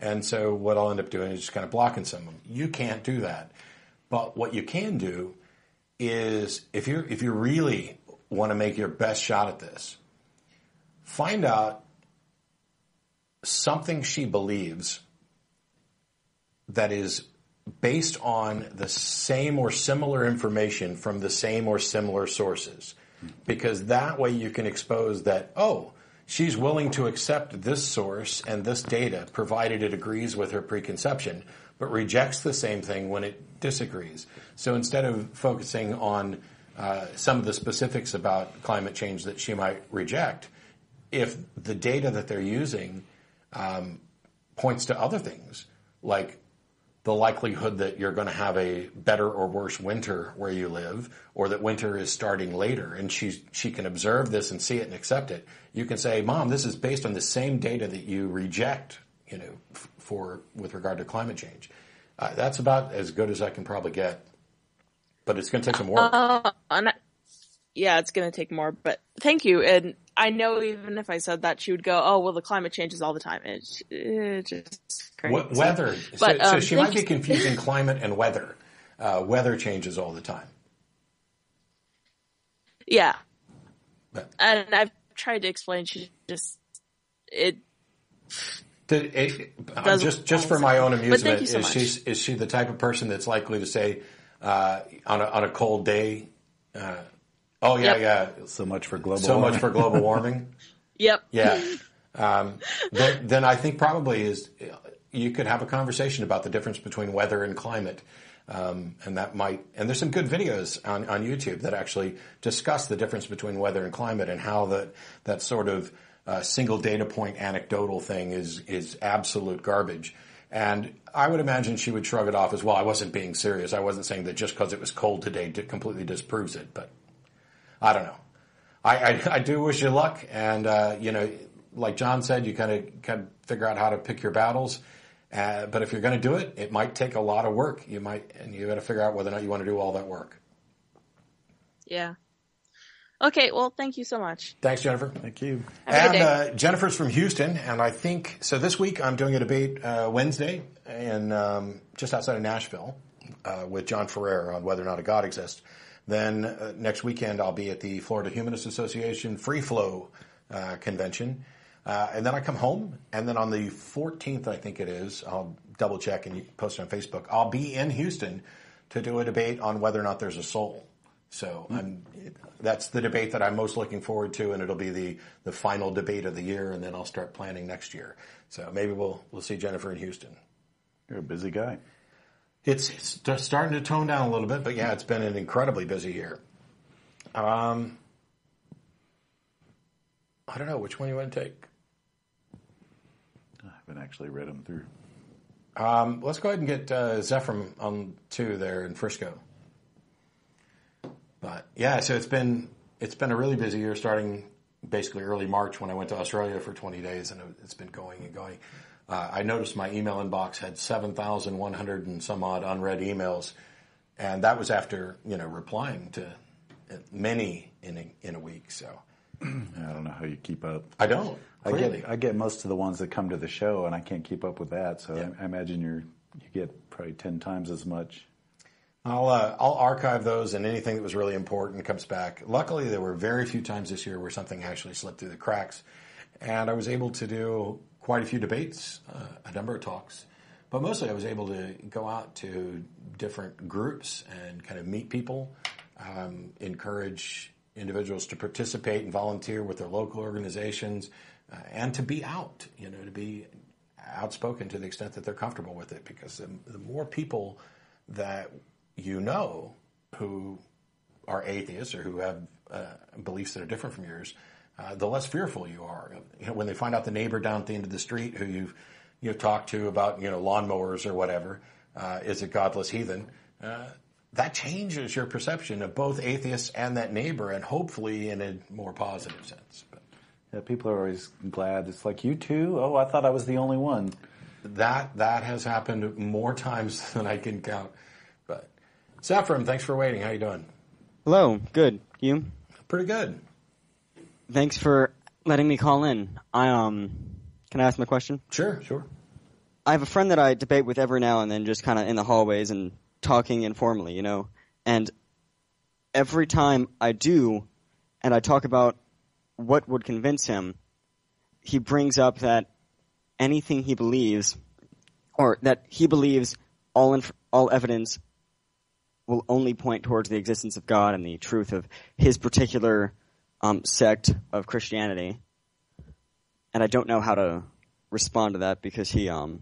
And so what I'll end up doing is just kind of blocking some of them. You can't do that. But what you can do is if you if you really want to make your best shot at this, find out something she believes that is based on the same or similar information from the same or similar sources because that way you can expose that, oh, she's willing to accept this source and this data provided it agrees with her preconception, but rejects the same thing when it disagrees. So instead of focusing on uh, some of the specifics about climate change that she might reject, if the data that they're using um, points to other things, like the likelihood that you're going to have a better or worse winter where you live, or that winter is starting later, and she she can observe this and see it and accept it. You can say, "Mom, this is based on the same data that you reject, you know, for with regard to climate change." Uh, that's about as good as I can probably get, but it's going to take some work. Uh, yeah, it's going to take more, but thank you. And I know even if I said that, she would go, "Oh, well, the climate changes all the time." It's just crazy. We- weather. But, so, so um, she might be confusing climate and weather. Uh, weather changes all the time. Yeah, But and I've tried to explain. She just it. did it, uh, just just for my own amusement, so is she is she the type of person that's likely to say uh, on a on a cold day, uh, "Oh yeah, Yep. yeah, So much for global. so much warming. for global warming." Yep. Yeah. Um, then, then I think probably is you could have a conversation about the difference between weather and climate. Um, and that might, and there's some good videos on, on YouTube that actually discuss the difference between weather and climate and how that, that sort of uh, single data point anecdotal thing is, is absolute garbage. And I would imagine she would shrug it off as well. I wasn't being serious. I wasn't saying that just because it was cold today completely disproves it, but I don't know. I, I, I do wish you luck, and uh, you know, like John said, you kind of kind of figure out how to pick your battles. Uh, but if you're going to do it, it might take a lot of work. You might, and you got to figure out whether or not you want to do all that work. Yeah. Okay. Well, thank you so much. Thanks, Jennifer. Thank you. Have a good and uh, Jennifer's from Houston, and I think so. This week I'm doing a debate uh, Wednesday in um, just outside of Nashville uh, with John Ferrer on whether or not a God exists. Then uh, next weekend I'll be at the Florida Humanist Association Free Flow uh, convention, uh, and then I come home. And then on the 14th, I think it is, I'll double check and post it on Facebook. I'll be in Houston to do a debate on whether or not there's a soul. So I'm, that's the debate that I'm most looking forward to, and it'll be the, the final debate of the year, and then I'll start planning next year. So maybe we'll we'll see Jennifer in Houston. You're a busy guy. It's, it's starting to tone down a little bit, but yeah, it's been an incredibly busy year. Um, I don't know which one you want to take. Haven't actually read them through. Um, let's go ahead and get uh, Zephram on two there in Frisco. But yeah, so it's been it's been a really busy year, starting basically early March when I went to Australia for 20 days, and it- it's been going and going. Uh, I noticed my email inbox had 7,100 and some odd unread emails, and that was after you know replying to many in a, in a week. So I don't know how you keep up. I don't. I get I get most of the ones that come to the show, and I can't keep up with that. So Yeah. I, I imagine you're you get probably ten times as much. I'll uh, I'll archive those, and anything that was really important comes back. Luckily, there were very few times this year where something actually slipped through the cracks, and I was able to do quite a few debates, uh, a number of talks, but mostly I was able to go out to different groups and kind of meet people, um, encourage individuals to participate and volunteer with their local organizations, uh, and to be out, you know, to be outspoken to the extent that they're comfortable with it, because the, the more people that you know who are atheists or who have uh, beliefs that are different from yours, uh, the less fearful you are. You know, when they find out the neighbor down at the end of the street who you've you've talked to about you know lawnmowers or whatever uh, is a godless heathen, uh, that changes your perception of both atheists and that neighbor, and hopefully in a more positive sense. But Yeah, people are always glad. It's like you too. Oh, I thought I was the only one. that that has happened more times than I can count. But Saffron, thanks for waiting. How you doing? Hello, good. You? Pretty good. Thanks for letting me call in. I um can I ask my question? Sure, sure. I have a friend that I debate with every now and then just kind of in the hallways and talking informally, you know. And every time I do and I talk about what would convince him, he brings up that anything he believes or that he believes all inf- all evidence will only point towards the existence of God and the truth of his particular um, sect of Christianity. And I don't know how to respond to that because he, um,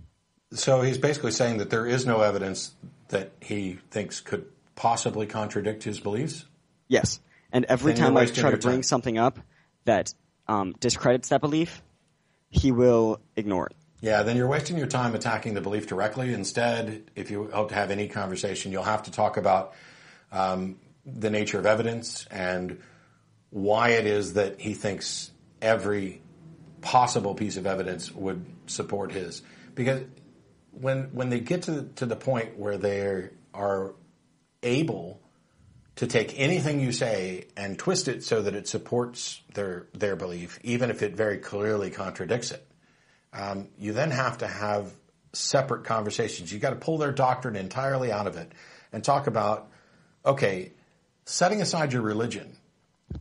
So he's basically saying that there is no evidence that he thinks could possibly contradict his beliefs. yes. And every Then time I try to bring time. something up that um, discredits that belief, he will ignore it. Yeah, then you're wasting your time attacking the belief directly. Instead, if you hope to have any conversation, you'll have to talk about um, the nature of evidence and why it is that he thinks every possible piece of evidence would support his. Because when when they get to to the point where they are able to take anything you say and twist it so that it supports their their belief, even if it very clearly contradicts it. Um, you then have to have separate conversations. You got to pull their doctrine entirely out of it and talk about, okay, setting aside your religion,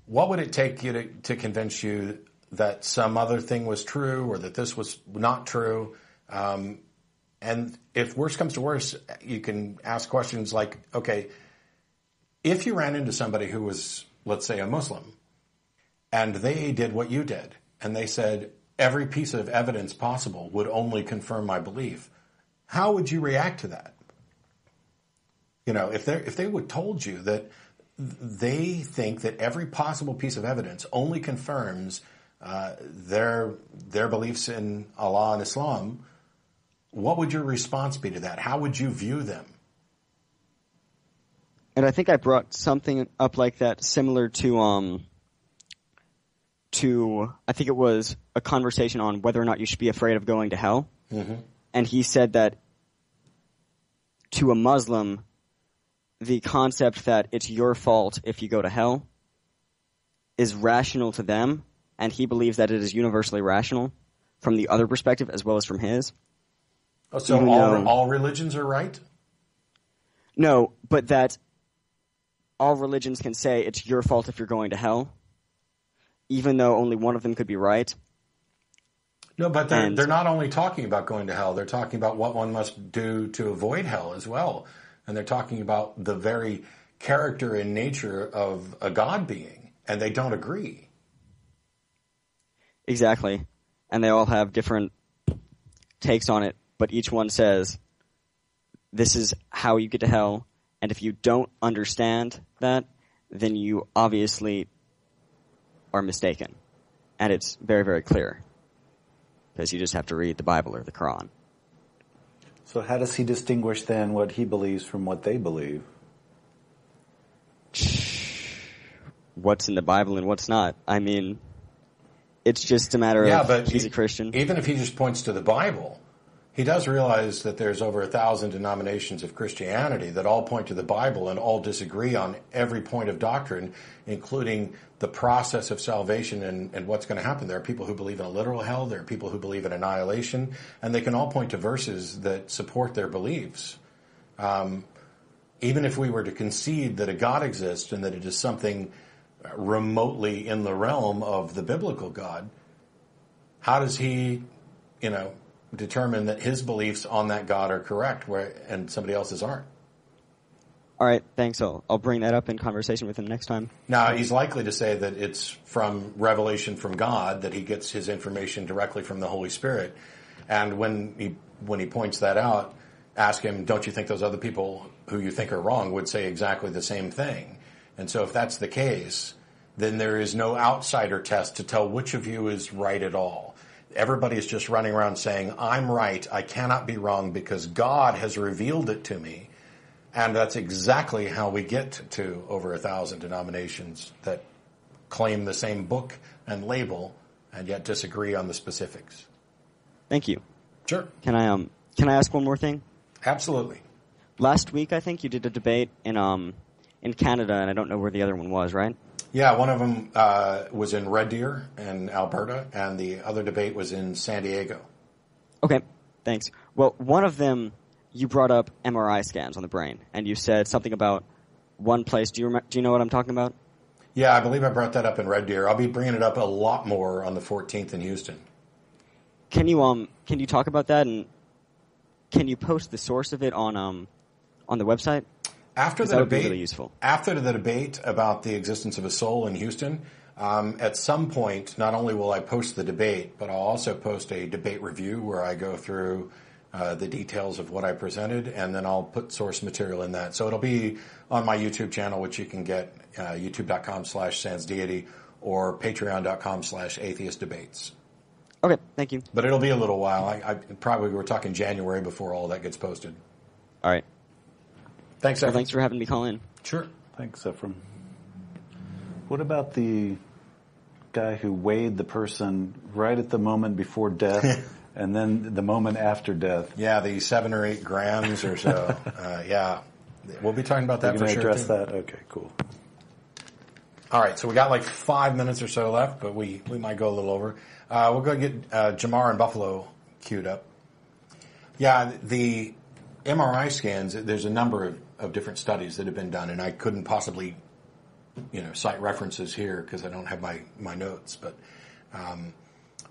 what would it take you to, to convince you that some other thing was true or that this was not true? Um, and if worse comes to worse, you can ask questions like, okay, if you ran into somebody who was, let's say, a Muslim, and they did what you did, and they said, every piece of evidence possible would only confirm my belief, how would you react to that? You know, if they if they would told you that they think that every possible piece of evidence only confirms uh, their their beliefs in Allah and Islam, what would your response be to that? How would you view them? And I think I brought something up like that, similar to um, to I think it was a conversation on whether or not you should be afraid of going to hell. Mm-hmm. And he said that to a Muslim, the concept that it's your fault if you go to hell is rational to them, and he believes that it is universally rational from the other perspective as well as from his. Oh, so Even all, though- all religions are right? No, but that all religions can say it's your fault if you're going to hell, even though only one of them could be right. No, but they're, And- they're not only talking about going to hell, they're talking about what one must do to avoid hell as well. And they're talking about the very character and nature of a God being, and they don't agree. Exactly. And they all have different takes on it, but each one says, this is how you get to hell, and if you don't understand that, then you obviously are mistaken. And it's very, very clear. Because you just have to read the Bible or the Quran. So how does he distinguish then what he believes from what they believe? What's in the Bible and what's not. I mean, it's just a matter yeah, of but he's a Christian. Even if he just points to the Bible, he does realize that there's over a thousand denominations of Christianity that all point to the Bible and all disagree on every point of doctrine, including the process of salvation and, and what's going to happen. There are people who believe in a literal hell. There are people who believe in annihilation, and they can all point to verses that support their beliefs. Um, even if we were to concede that a God exists and that it is something remotely in the realm of the biblical God, how does he, you know, determine that his beliefs on that God are correct where and somebody else's aren't? All right, thanks. I'll, I'll bring that up in conversation with him next time. Now, he's likely to say that it's from revelation from God, that he gets his information directly from the Holy Spirit. And when he, when he points that out, ask him, don't you think those other people who you think are wrong would say exactly the same thing? And so if that's the case, then there is no outsider test to tell which of you is right at all. Everybody is just running around saying, I'm right, I cannot be wrong because God has revealed it to me. And that's exactly how we get to over a thousand denominations that claim the same book and label and yet disagree on the specifics. Thank you. Sure. Can I um can I ask one more thing? Absolutely. Last week, I think you did a debate in um in Canada, and I don't know where the other one was. Right? Yeah, one of them uh, was in Red Deer in Alberta, and the other debate was in San Diego. Okay. Thanks. Well, one of them you brought up MRI scans on the brain, and you said something about one place. Do you remember, do you know what I'm talking about? Yeah, I believe I brought that up in Red Deer. I'll be bringing it up a lot more on the 14th in Houston. Can you um can you talk about that and can you post the source of it on um on the website? After the that would be debate, really useful. after the debate about the existence of a soul in Houston, um, at some point, not only will I post the debate, but I'll also post a debate review where I go through uh, the details of what I presented, and then I'll put source material in that. So it'll be on my YouTube channel, which you can get uh, youtube.com slash sansdeity or patreon.com slash atheist debates. Okay, thank you. But it'll be a little while. I, I probably we're talking January before all that gets posted. All right. Thanks, Well, thanks for having me call in. Sure. Thanks, Ephraim. What about the guy who weighed the person right at the moment before death, And then the moment after death. Yeah, the seven or eight grams or so. uh, yeah, we'll be talking about that for going to sure. address too. that? Okay, cool. All right, so we got like five minutes or so left, but we, we might go a little over. Uh, we'll go get uh, Jamar and Buffalo queued up. Yeah, the MRI scans, there's a number of, of different studies that have been done, and I couldn't possibly, you know, cite references here because I don't have my, my notes, but um,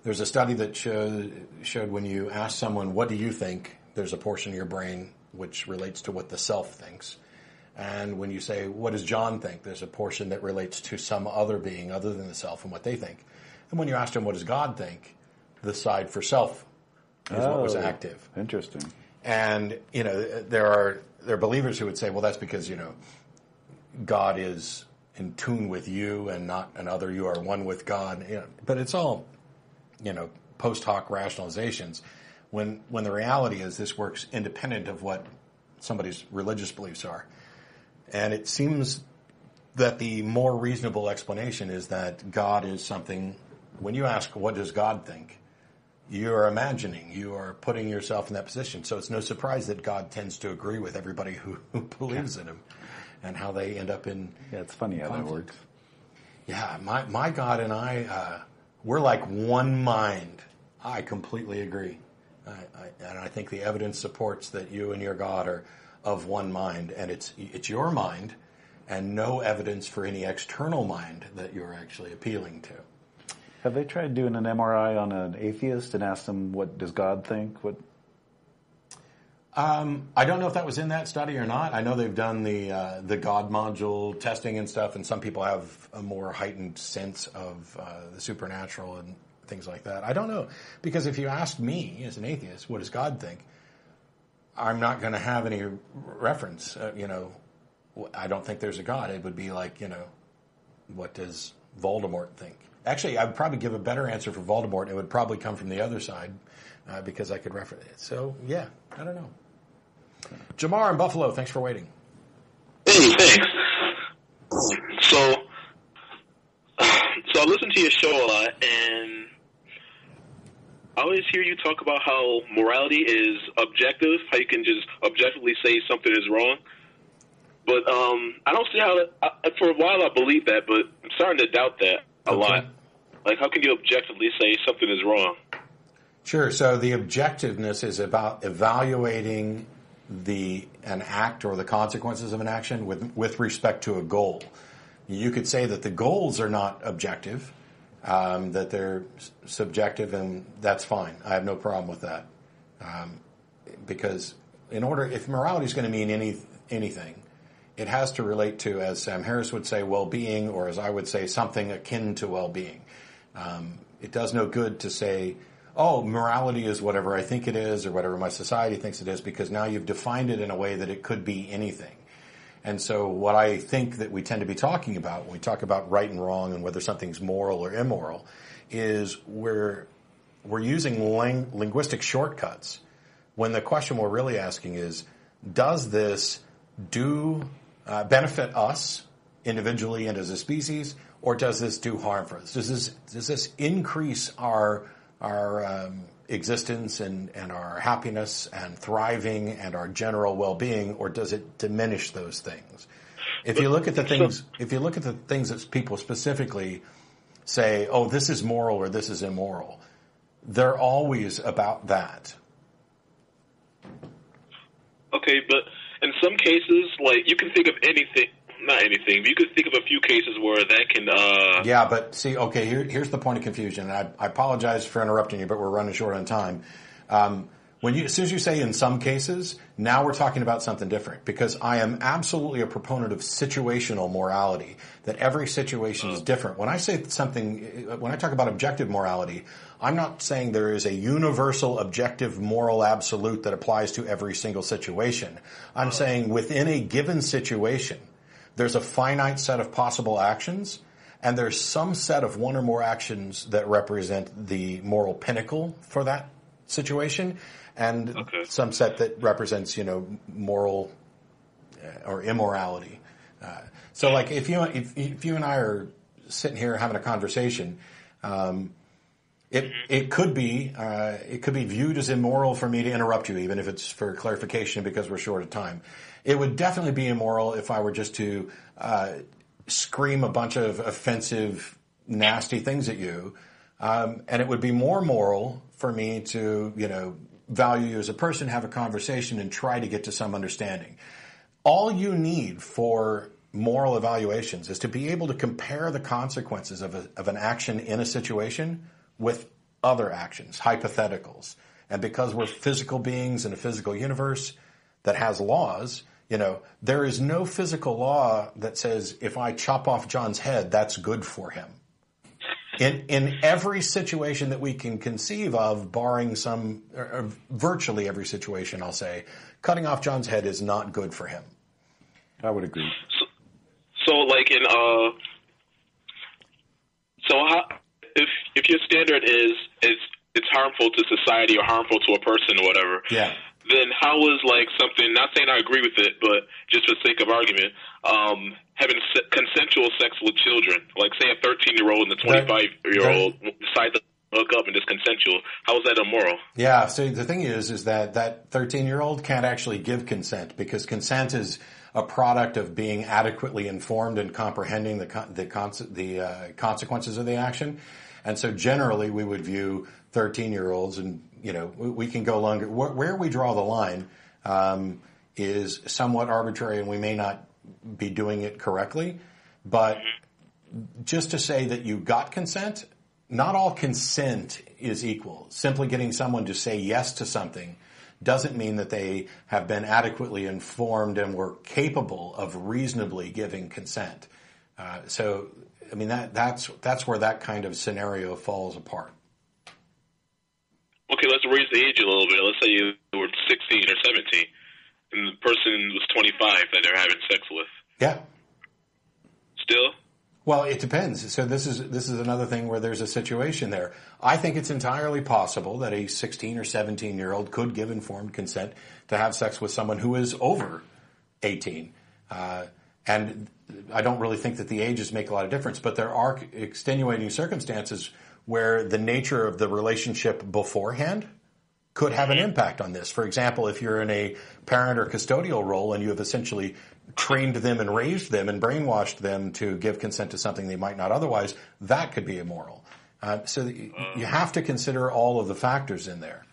there's a study that showed, showed when you ask someone, what do you think, there's a portion of your brain which relates to what the self thinks. And when you say, what does John think? There's a portion that relates to some other being other than the self and what they think. And when you asked him, what does God think? The side for self is what was Oh, active. Interesting. And, you know, there are, there are believers who would say, well, that's because, you know, God is in tune with you and not another. You are one with God. You know, but it's all, you know, post hoc rationalizations. When, when the reality is this works independent of what somebody's religious beliefs are. And it seems that the more reasonable explanation is that God is something, when you ask, what does God think? You're imagining, you are putting yourself in that position. So it's no surprise that God tends to agree with everybody who, who believes in him and how they end up in. Yeah, it's funny how that works. Yeah, my, my God and I, uh, we're like one mind. I completely agree. I, I, and I think the evidence supports that you and your God are of one mind, and it's, it's your mind and no evidence for any external mind that you're actually appealing to. Have they tried doing an MRI on an atheist and asked them what does God think? What? Um, I don't know if that was in that study or not. I know they've done the uh, the God module testing and stuff, and some people have a more heightened sense of uh, the supernatural and things like that. I don't know because if you ask me as an atheist, what does God think? I'm not going to have any reference. Uh, you know, I don't think there's a God. It would be like, you know, what does Voldemort think? Actually, I would probably give a better answer for Voldemort. It would probably come from the other side uh, because I could reference it. So, yeah, I don't know. Jamar in Buffalo, thanks for waiting. Hey, thanks. So, so I listen to your show a lot, and I always hear you talk about how morality is objective, how you can just objectively say something is wrong. But um, I don't see how. That, I, for a while, I believed that, but I'm starting to doubt that a Okay. lot. Like, how can you objectively say something is wrong? Sure. So the objectiveness is about evaluating the an act or the consequences of an action with with respect to a goal. You could say that the goals are not objective, um, that they're subjective, and that's fine. I have no problem with that, um, because in order, if morality is going to mean any anything, it has to relate to, as Sam Harris would say, well-being, or as I would say, something akin to well-being. Um, it does no good to say, oh, morality is whatever I think it is or whatever my society thinks it is because now you've defined it in a way that it could be anything. And so what I think that we tend to be talking about when we talk about right and wrong and whether something's moral or immoral is we're, we're using ling- linguistic shortcuts when the question we're really asking is, does this do uh, benefit us individually and as a species, or does this do harm for us? Does this does this increase our our um, existence and, and our happiness and thriving and our general well being, or does it diminish those things? If you look at the things, if you look at the things that people specifically say, "Oh, this is moral" or "This is immoral," they're always about that. Okay, but in some cases, like you can think of anything, not anything, but you could think of a few cases where that can. uh Yeah, but see, okay, here, here's the point of confusion. And I, I apologize for interrupting you, but we're running short on time. Um, when you, as soon as you say in some cases, now we're talking about something different because I am absolutely a proponent of situational morality, that every situation is different. When I say something, when I talk about objective morality, I'm not saying there is a universal objective moral absolute that applies to every single situation. I'm saying within a given situation, there's a finite set of possible actions and there's some set of one or more actions that represent the moral pinnacle for that situation and Okay. some set that represents you know moral uh, or immorality uh, so like if you if, if you and I are sitting here having a conversation um, It it could be uh, it could be viewed as immoral for me to interrupt you, even if it's for clarification because we're short of time. It would definitely be immoral if I were just to uh, scream a bunch of offensive, nasty things at you, um, and it would be more moral for me to you know value you as a person, have a conversation, and try to get to some understanding. All you need for moral evaluations is to be able to compare the consequences of, a, of an action in a situation with other actions, hypotheticals. And because we're physical beings in a physical universe that has laws, you know, there is no physical law that says if I chop off John's head, that's good for him. In, in every situation that we can conceive of, barring some, or virtually every situation, I'll say, cutting off John's head is not good for him. I would agree. So, so like in, uh, so how, if if your standard is is it's harmful to society or harmful to a person or whatever, Yeah. Then how is like something? Not saying I agree with it, but just for sake of argument, um, having se- consensual sex with children, like say a thirteen year old and a twenty five year old decide to hook up and it's consensual. How is that immoral? Yeah. So the thing is, is that that 13 year old can't actually give consent because consent is a product of being adequately informed and comprehending the con- the, conse- the uh, consequences of the action. And so generally we would view 13 year olds and, you know, we, can go longer. Where, where we draw the line, um, is somewhat arbitrary and we may not be doing it correctly, but just to say that you got consent, not all consent is equal. Simply getting someone to say yes to something doesn't mean that they have been adequately informed and were capable of reasonably giving consent. Uh, so, I mean that that's that's where that kind of scenario falls apart. Okay, let's raise the age a little bit. Let's say you were sixteen or seventeen, and the person was twenty five that they're having sex with. Yeah. Still, Well, it depends. So this is this is another thing where there's a situation there. I think it's entirely possible that a 16 or 17 year old could give informed consent to have sex with someone who is over 18. Uh, and I don't really think that the ages make a lot of difference, but there are extenuating circumstances where the nature of the relationship beforehand could have an impact on this. For example, if you're in a parent or custodial role and you have essentially trained them and raised them and brainwashed them to give consent to something they might not otherwise, that could be immoral. Uh, so you have to consider all of the factors in there.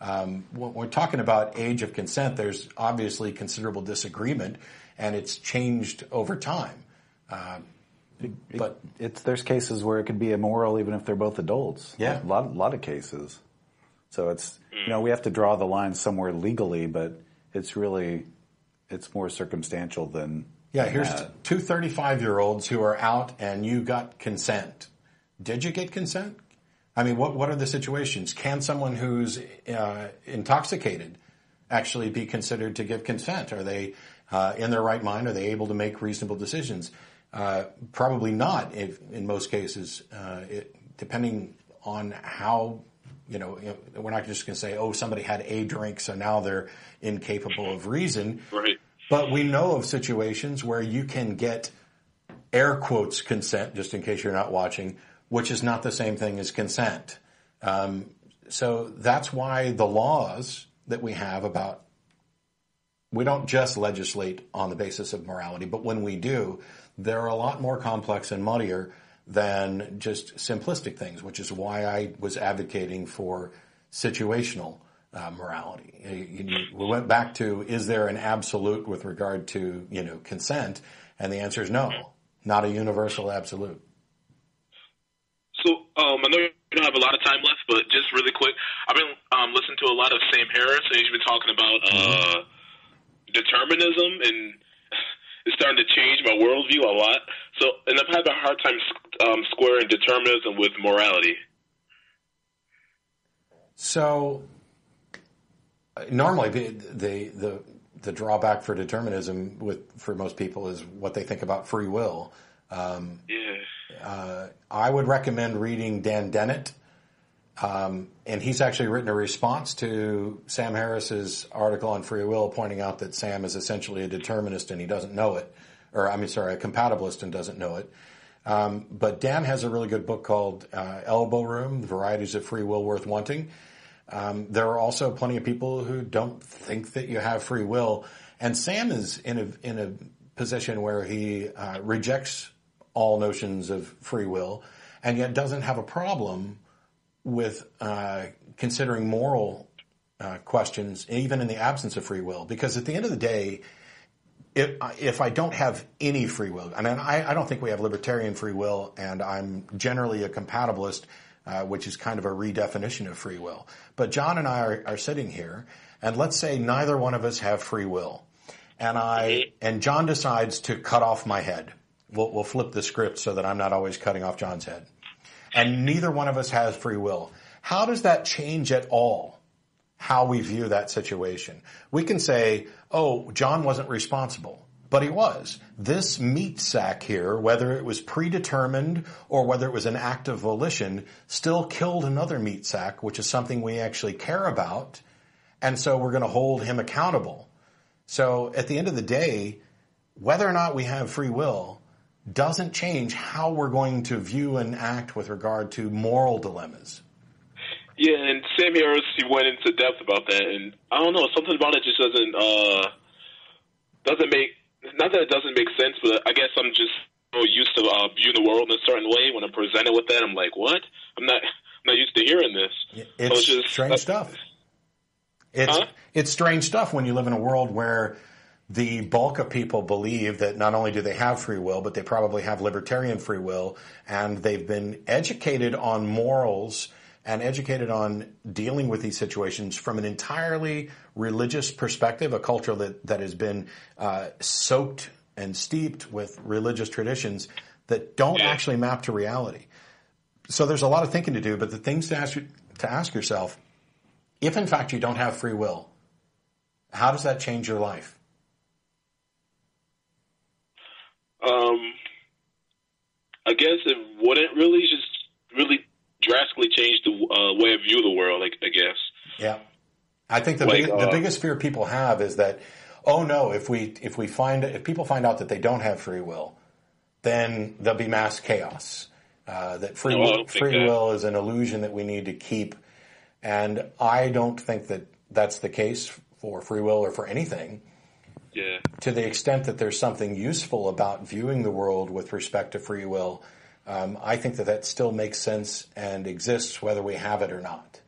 Um, when we're talking about age of consent, there's obviously considerable disagreement, and it's changed over time. Uh, but It's there's cases where it could be immoral even if they're both adults. Yeah. a lot, lot of cases. So it's you know we have to draw the line somewhere legally, but it's really it's more circumstantial than Yeah, than here's that. two 35 year olds who are out and you got consent. Did you get consent? I mean, what, what are the situations? Can someone who's uh, intoxicated actually be considered to give consent? Are they uh, in their right mind? Are they able to make reasonable decisions? Uh, probably not if, in most cases, uh, it, depending on how, you know, you know, we're not just going to say, oh, somebody had a drink, so now they're incapable of reason. right? But we know of situations where you can get air quotes consent, just in case you're not watching, which is not the same thing as consent. Um, so that's why the laws that we have about we don't just legislate on the basis of morality, but when we do, they're a lot more complex and muddier than just simplistic things, which is why I was advocating for situational uh, morality. You- We went back to is there an absolute with regard to you know consent, and the answer is no, not a universal absolute. So um, I know you don't have a lot of time left, but just really quick, I've been um, listening to a lot of Sam Harris, and he's been talking about uh, determinism, and it's starting to change my worldview a lot. So, and I've had a hard time um, squaring determinism with morality. So normally the, the the the drawback for determinism with for most people is what they think about free will. Um, Yeah. uh, I would recommend reading Dan Dennett, um, and he's actually written a response to Sam Harris's article on free will, pointing out that Sam is essentially a determinist and he doesn't know it, or I mean, sorry, a compatibilist and doesn't know it. Um, but Dan has a really good book called uh, Elbow Room: The Varieties of Free Will Worth Wanting. Um, there are also plenty of people who don't think that you have free will, and Sam is in a in a position where he uh, rejects all notions of free will, and yet doesn't have a problem with uh, considering moral uh, questions, even in the absence of free will. Because at the end of the day, if, if I don't have any free will, I mean, I, I don't think we have libertarian free will, and I'm generally a compatibilist, uh, which is kind of a redefinition of free will. But John and I are, are sitting here, and let's say neither one of us have free will, and I and John decides to cut off my head. We'll, we'll flip the script so that I'm not always cutting off John's head, and neither one of us has free will. How does that change at all how we view that situation. We can say, oh, John wasn't responsible, but he was. This meat sack here, whether it was predetermined or whether it was an act of volition, still killed another meat sack, which is something we actually care about. And so we're going to hold him accountable. So at the end of the day, whether or not we have free will doesn't change how we're going to view and act with regard to moral dilemmas. Yeah, and Sam Harris he went into depth about that, and I don't know, something about it just doesn't uh doesn't make not that it doesn't make sense, but I guess I'm just so used to uh, viewing the world in a certain way. When I'm presented with that, I'm like, what? I'm not I'm not used to hearing this. It's, so it's just, strange uh, stuff. It's Huh? it's strange stuff when you live in a world where the bulk of people believe that not only do they have free will, but they probably have libertarian free will, and they've been educated on morals and educated on dealing with these situations from an entirely religious perspective, a culture that, that has been uh, soaked and steeped with religious traditions that don't actually map to reality. So there's a lot of thinking to do, but the things to ask, to ask yourself, if in fact you don't have free will, how does that change your life? Um, I guess it wouldn't really just really drastically change the uh, way I view the world. I, I guess. Yeah. I think the, Like, big, uh, the biggest fear people have is that, oh no, if we if we find if people find out that they don't have free will, then there'll be mass chaos. Uh, that free No, don't think free that. will is an illusion that we need to keep, and I don't think that that's the case for free will or for anything. Yeah. To the extent that there's something useful about viewing the world with respect to free will, um, I think that that still makes sense and exists whether we have it or not.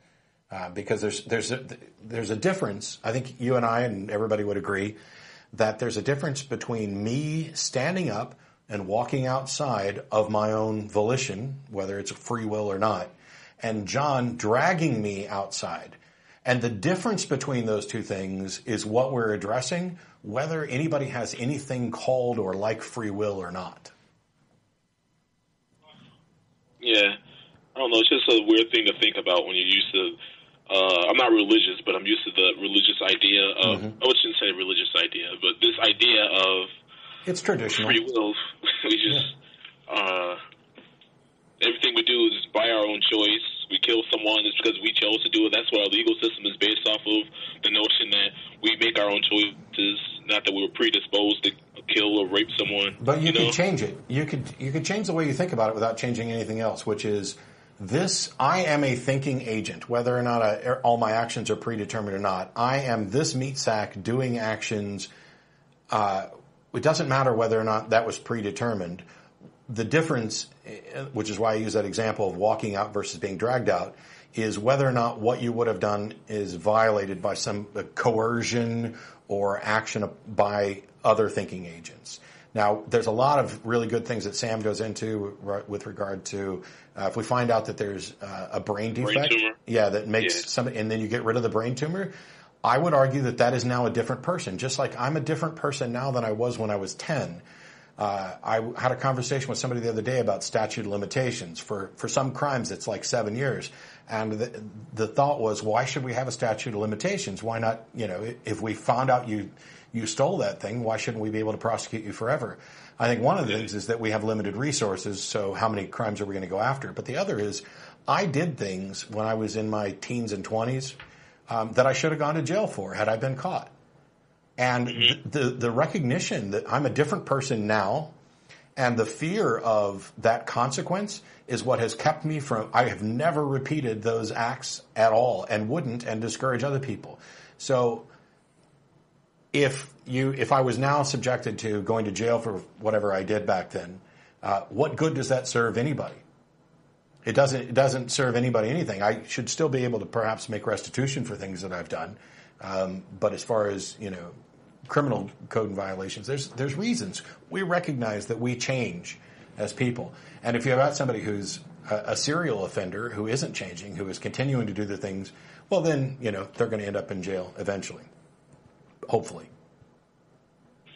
Uh, because there's there's a, there's a difference. I think you and I and everybody would agree that there's a difference between me standing up and walking outside of my own volition, whether it's free will or not, and John dragging me outside. And the difference between those two things is what we're addressing, whether anybody has anything called or like free will or not. Yeah, I don't know. It's just a weird thing to think about when you're used to. Uh, I'm not religious, but I'm used to the religious idea of. Mm-hmm. I shouldn't say religious idea, but this idea of It's traditional. free will. we just uh, everything we do is by our own choice. We kill someone just because we chose to do it. That's what our legal system is based off of. The notion that we make our own choices, not that we were predisposed to kill or rape someone. But you, know? could change it. You could you could change the way you think about it without changing anything else, which is this I am a thinking agent, whether or not I, all my actions are predetermined or not. I am this meat sack doing actions. Uh, it doesn't matter whether or not that was predetermined. The difference, which is why I use that example of walking out versus being dragged out, is whether or not what you would have done is violated by some uh, coercion or action by other thinking agents. Now, there's a lot of really good things that Sam goes into right, with regard to uh, if we find out that there's uh, a brain Brain defect, tumor. yeah, that makes Yeah. some, and then you get rid of the brain tumor. I would argue that that is now a different person, just like I'm a different person now than I was when I was 10. Uh, I had a conversation with somebody the other day about statute of limitations. For, for some crimes, it's like seven years. And the, the thought was, why should we have a statute of limitations? Why not, you know, if we found out you, you stole that thing, why shouldn't we be able to prosecute you forever? I think one of the things is that we have limited resources, so how many crimes are we going to go after? But the other is, I did things when I was in my teens and 20s um, that I should have gone to jail for had I been caught. And th- the the recognition that I'm a different person now, And the fear of that consequence is what has kept me from, I have never repeated those acts at all and wouldn't and discourage other people. So if you, if I was now subjected to going to jail for whatever I did back then, uh, what good does that serve anybody? It doesn't, it doesn't serve anybody anything. I should still be able to perhaps make restitution for things that I've done. Um, but as far as, you know, criminal code violations, there's, there's reasons. We recognize that we change as people. And if you have got somebody who's a, a serial offender who isn't changing, who is continuing to do the things, well then, you know, they're going to end up in jail eventually. Hopefully.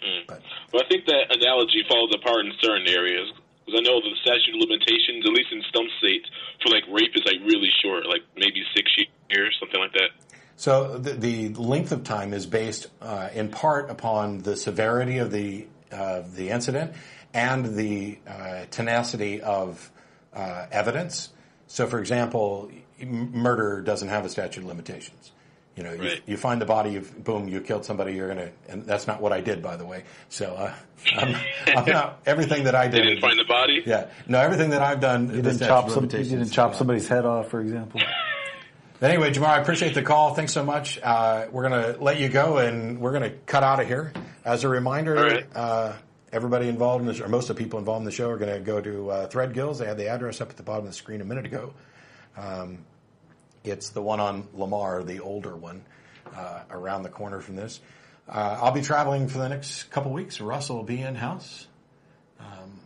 Hmm. But. Well, I think that analogy falls apart in certain areas. Because I know the statute of limitations, at least in some states, for like rape is like really short, like maybe six years, something like that. So the, the length of time is based uh, in part upon the severity of the uh, the incident and the uh, tenacity of uh, evidence. So, for example, murder doesn't have a statute of limitations. You know, right. you, you, find the body, you boom, you killed somebody. You're gonna, and that's not what I did, by the way. So, uh, I'm, I'm, not everything that I did. You didn't find the body. Yeah, no, everything that I've done. You didn't chop some. You didn't chop somebody's head off, for example. anyway, Jamar, I appreciate the call. Thanks so much. Uh, we're gonna let you go, and we're gonna cut out of here. As a reminder, right. uh, everybody involved in this, or most of the people involved in the show, are going to go to uh, Threadgills. They had the address up at the bottom of the screen a minute ago. Um, it's the one on Lamar, the older one, uh, around the corner from this. Uh, I'll be traveling for the next couple weeks. Russell will be in house. Um,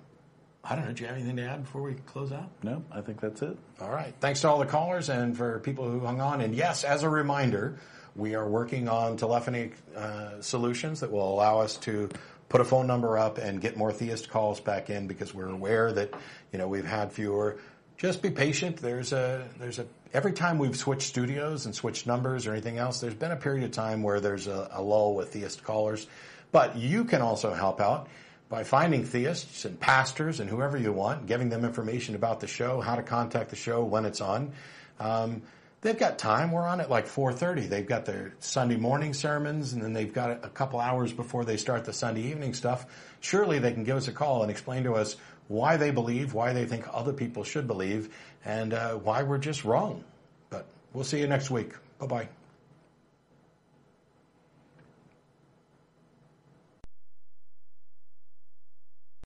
I don't know. Do you have anything to add before we close out? No, I think that's it. All right. Thanks to all the callers and for people who hung on. And yes, as a reminder, we are working on telephony uh, solutions that will allow us to put a phone number up and get more theist calls back in because we're aware that you know we've had fewer. Just be patient. There's a there's a every time we've switched studios and switched numbers or anything else, there's been a period of time where there's a, a lull with theist callers. But you can also help out by finding theists and pastors and whoever you want, giving them information about the show, how to contact the show when it's on. Um, they've got time. We're on at like 4:30. They've got their Sunday morning sermons, and then they've got a couple hours before they start the Sunday evening stuff. Surely they can give us a call and explain to us why they believe, why they think other people should believe, and uh, why we're just wrong. But we'll see you next week. Bye bye.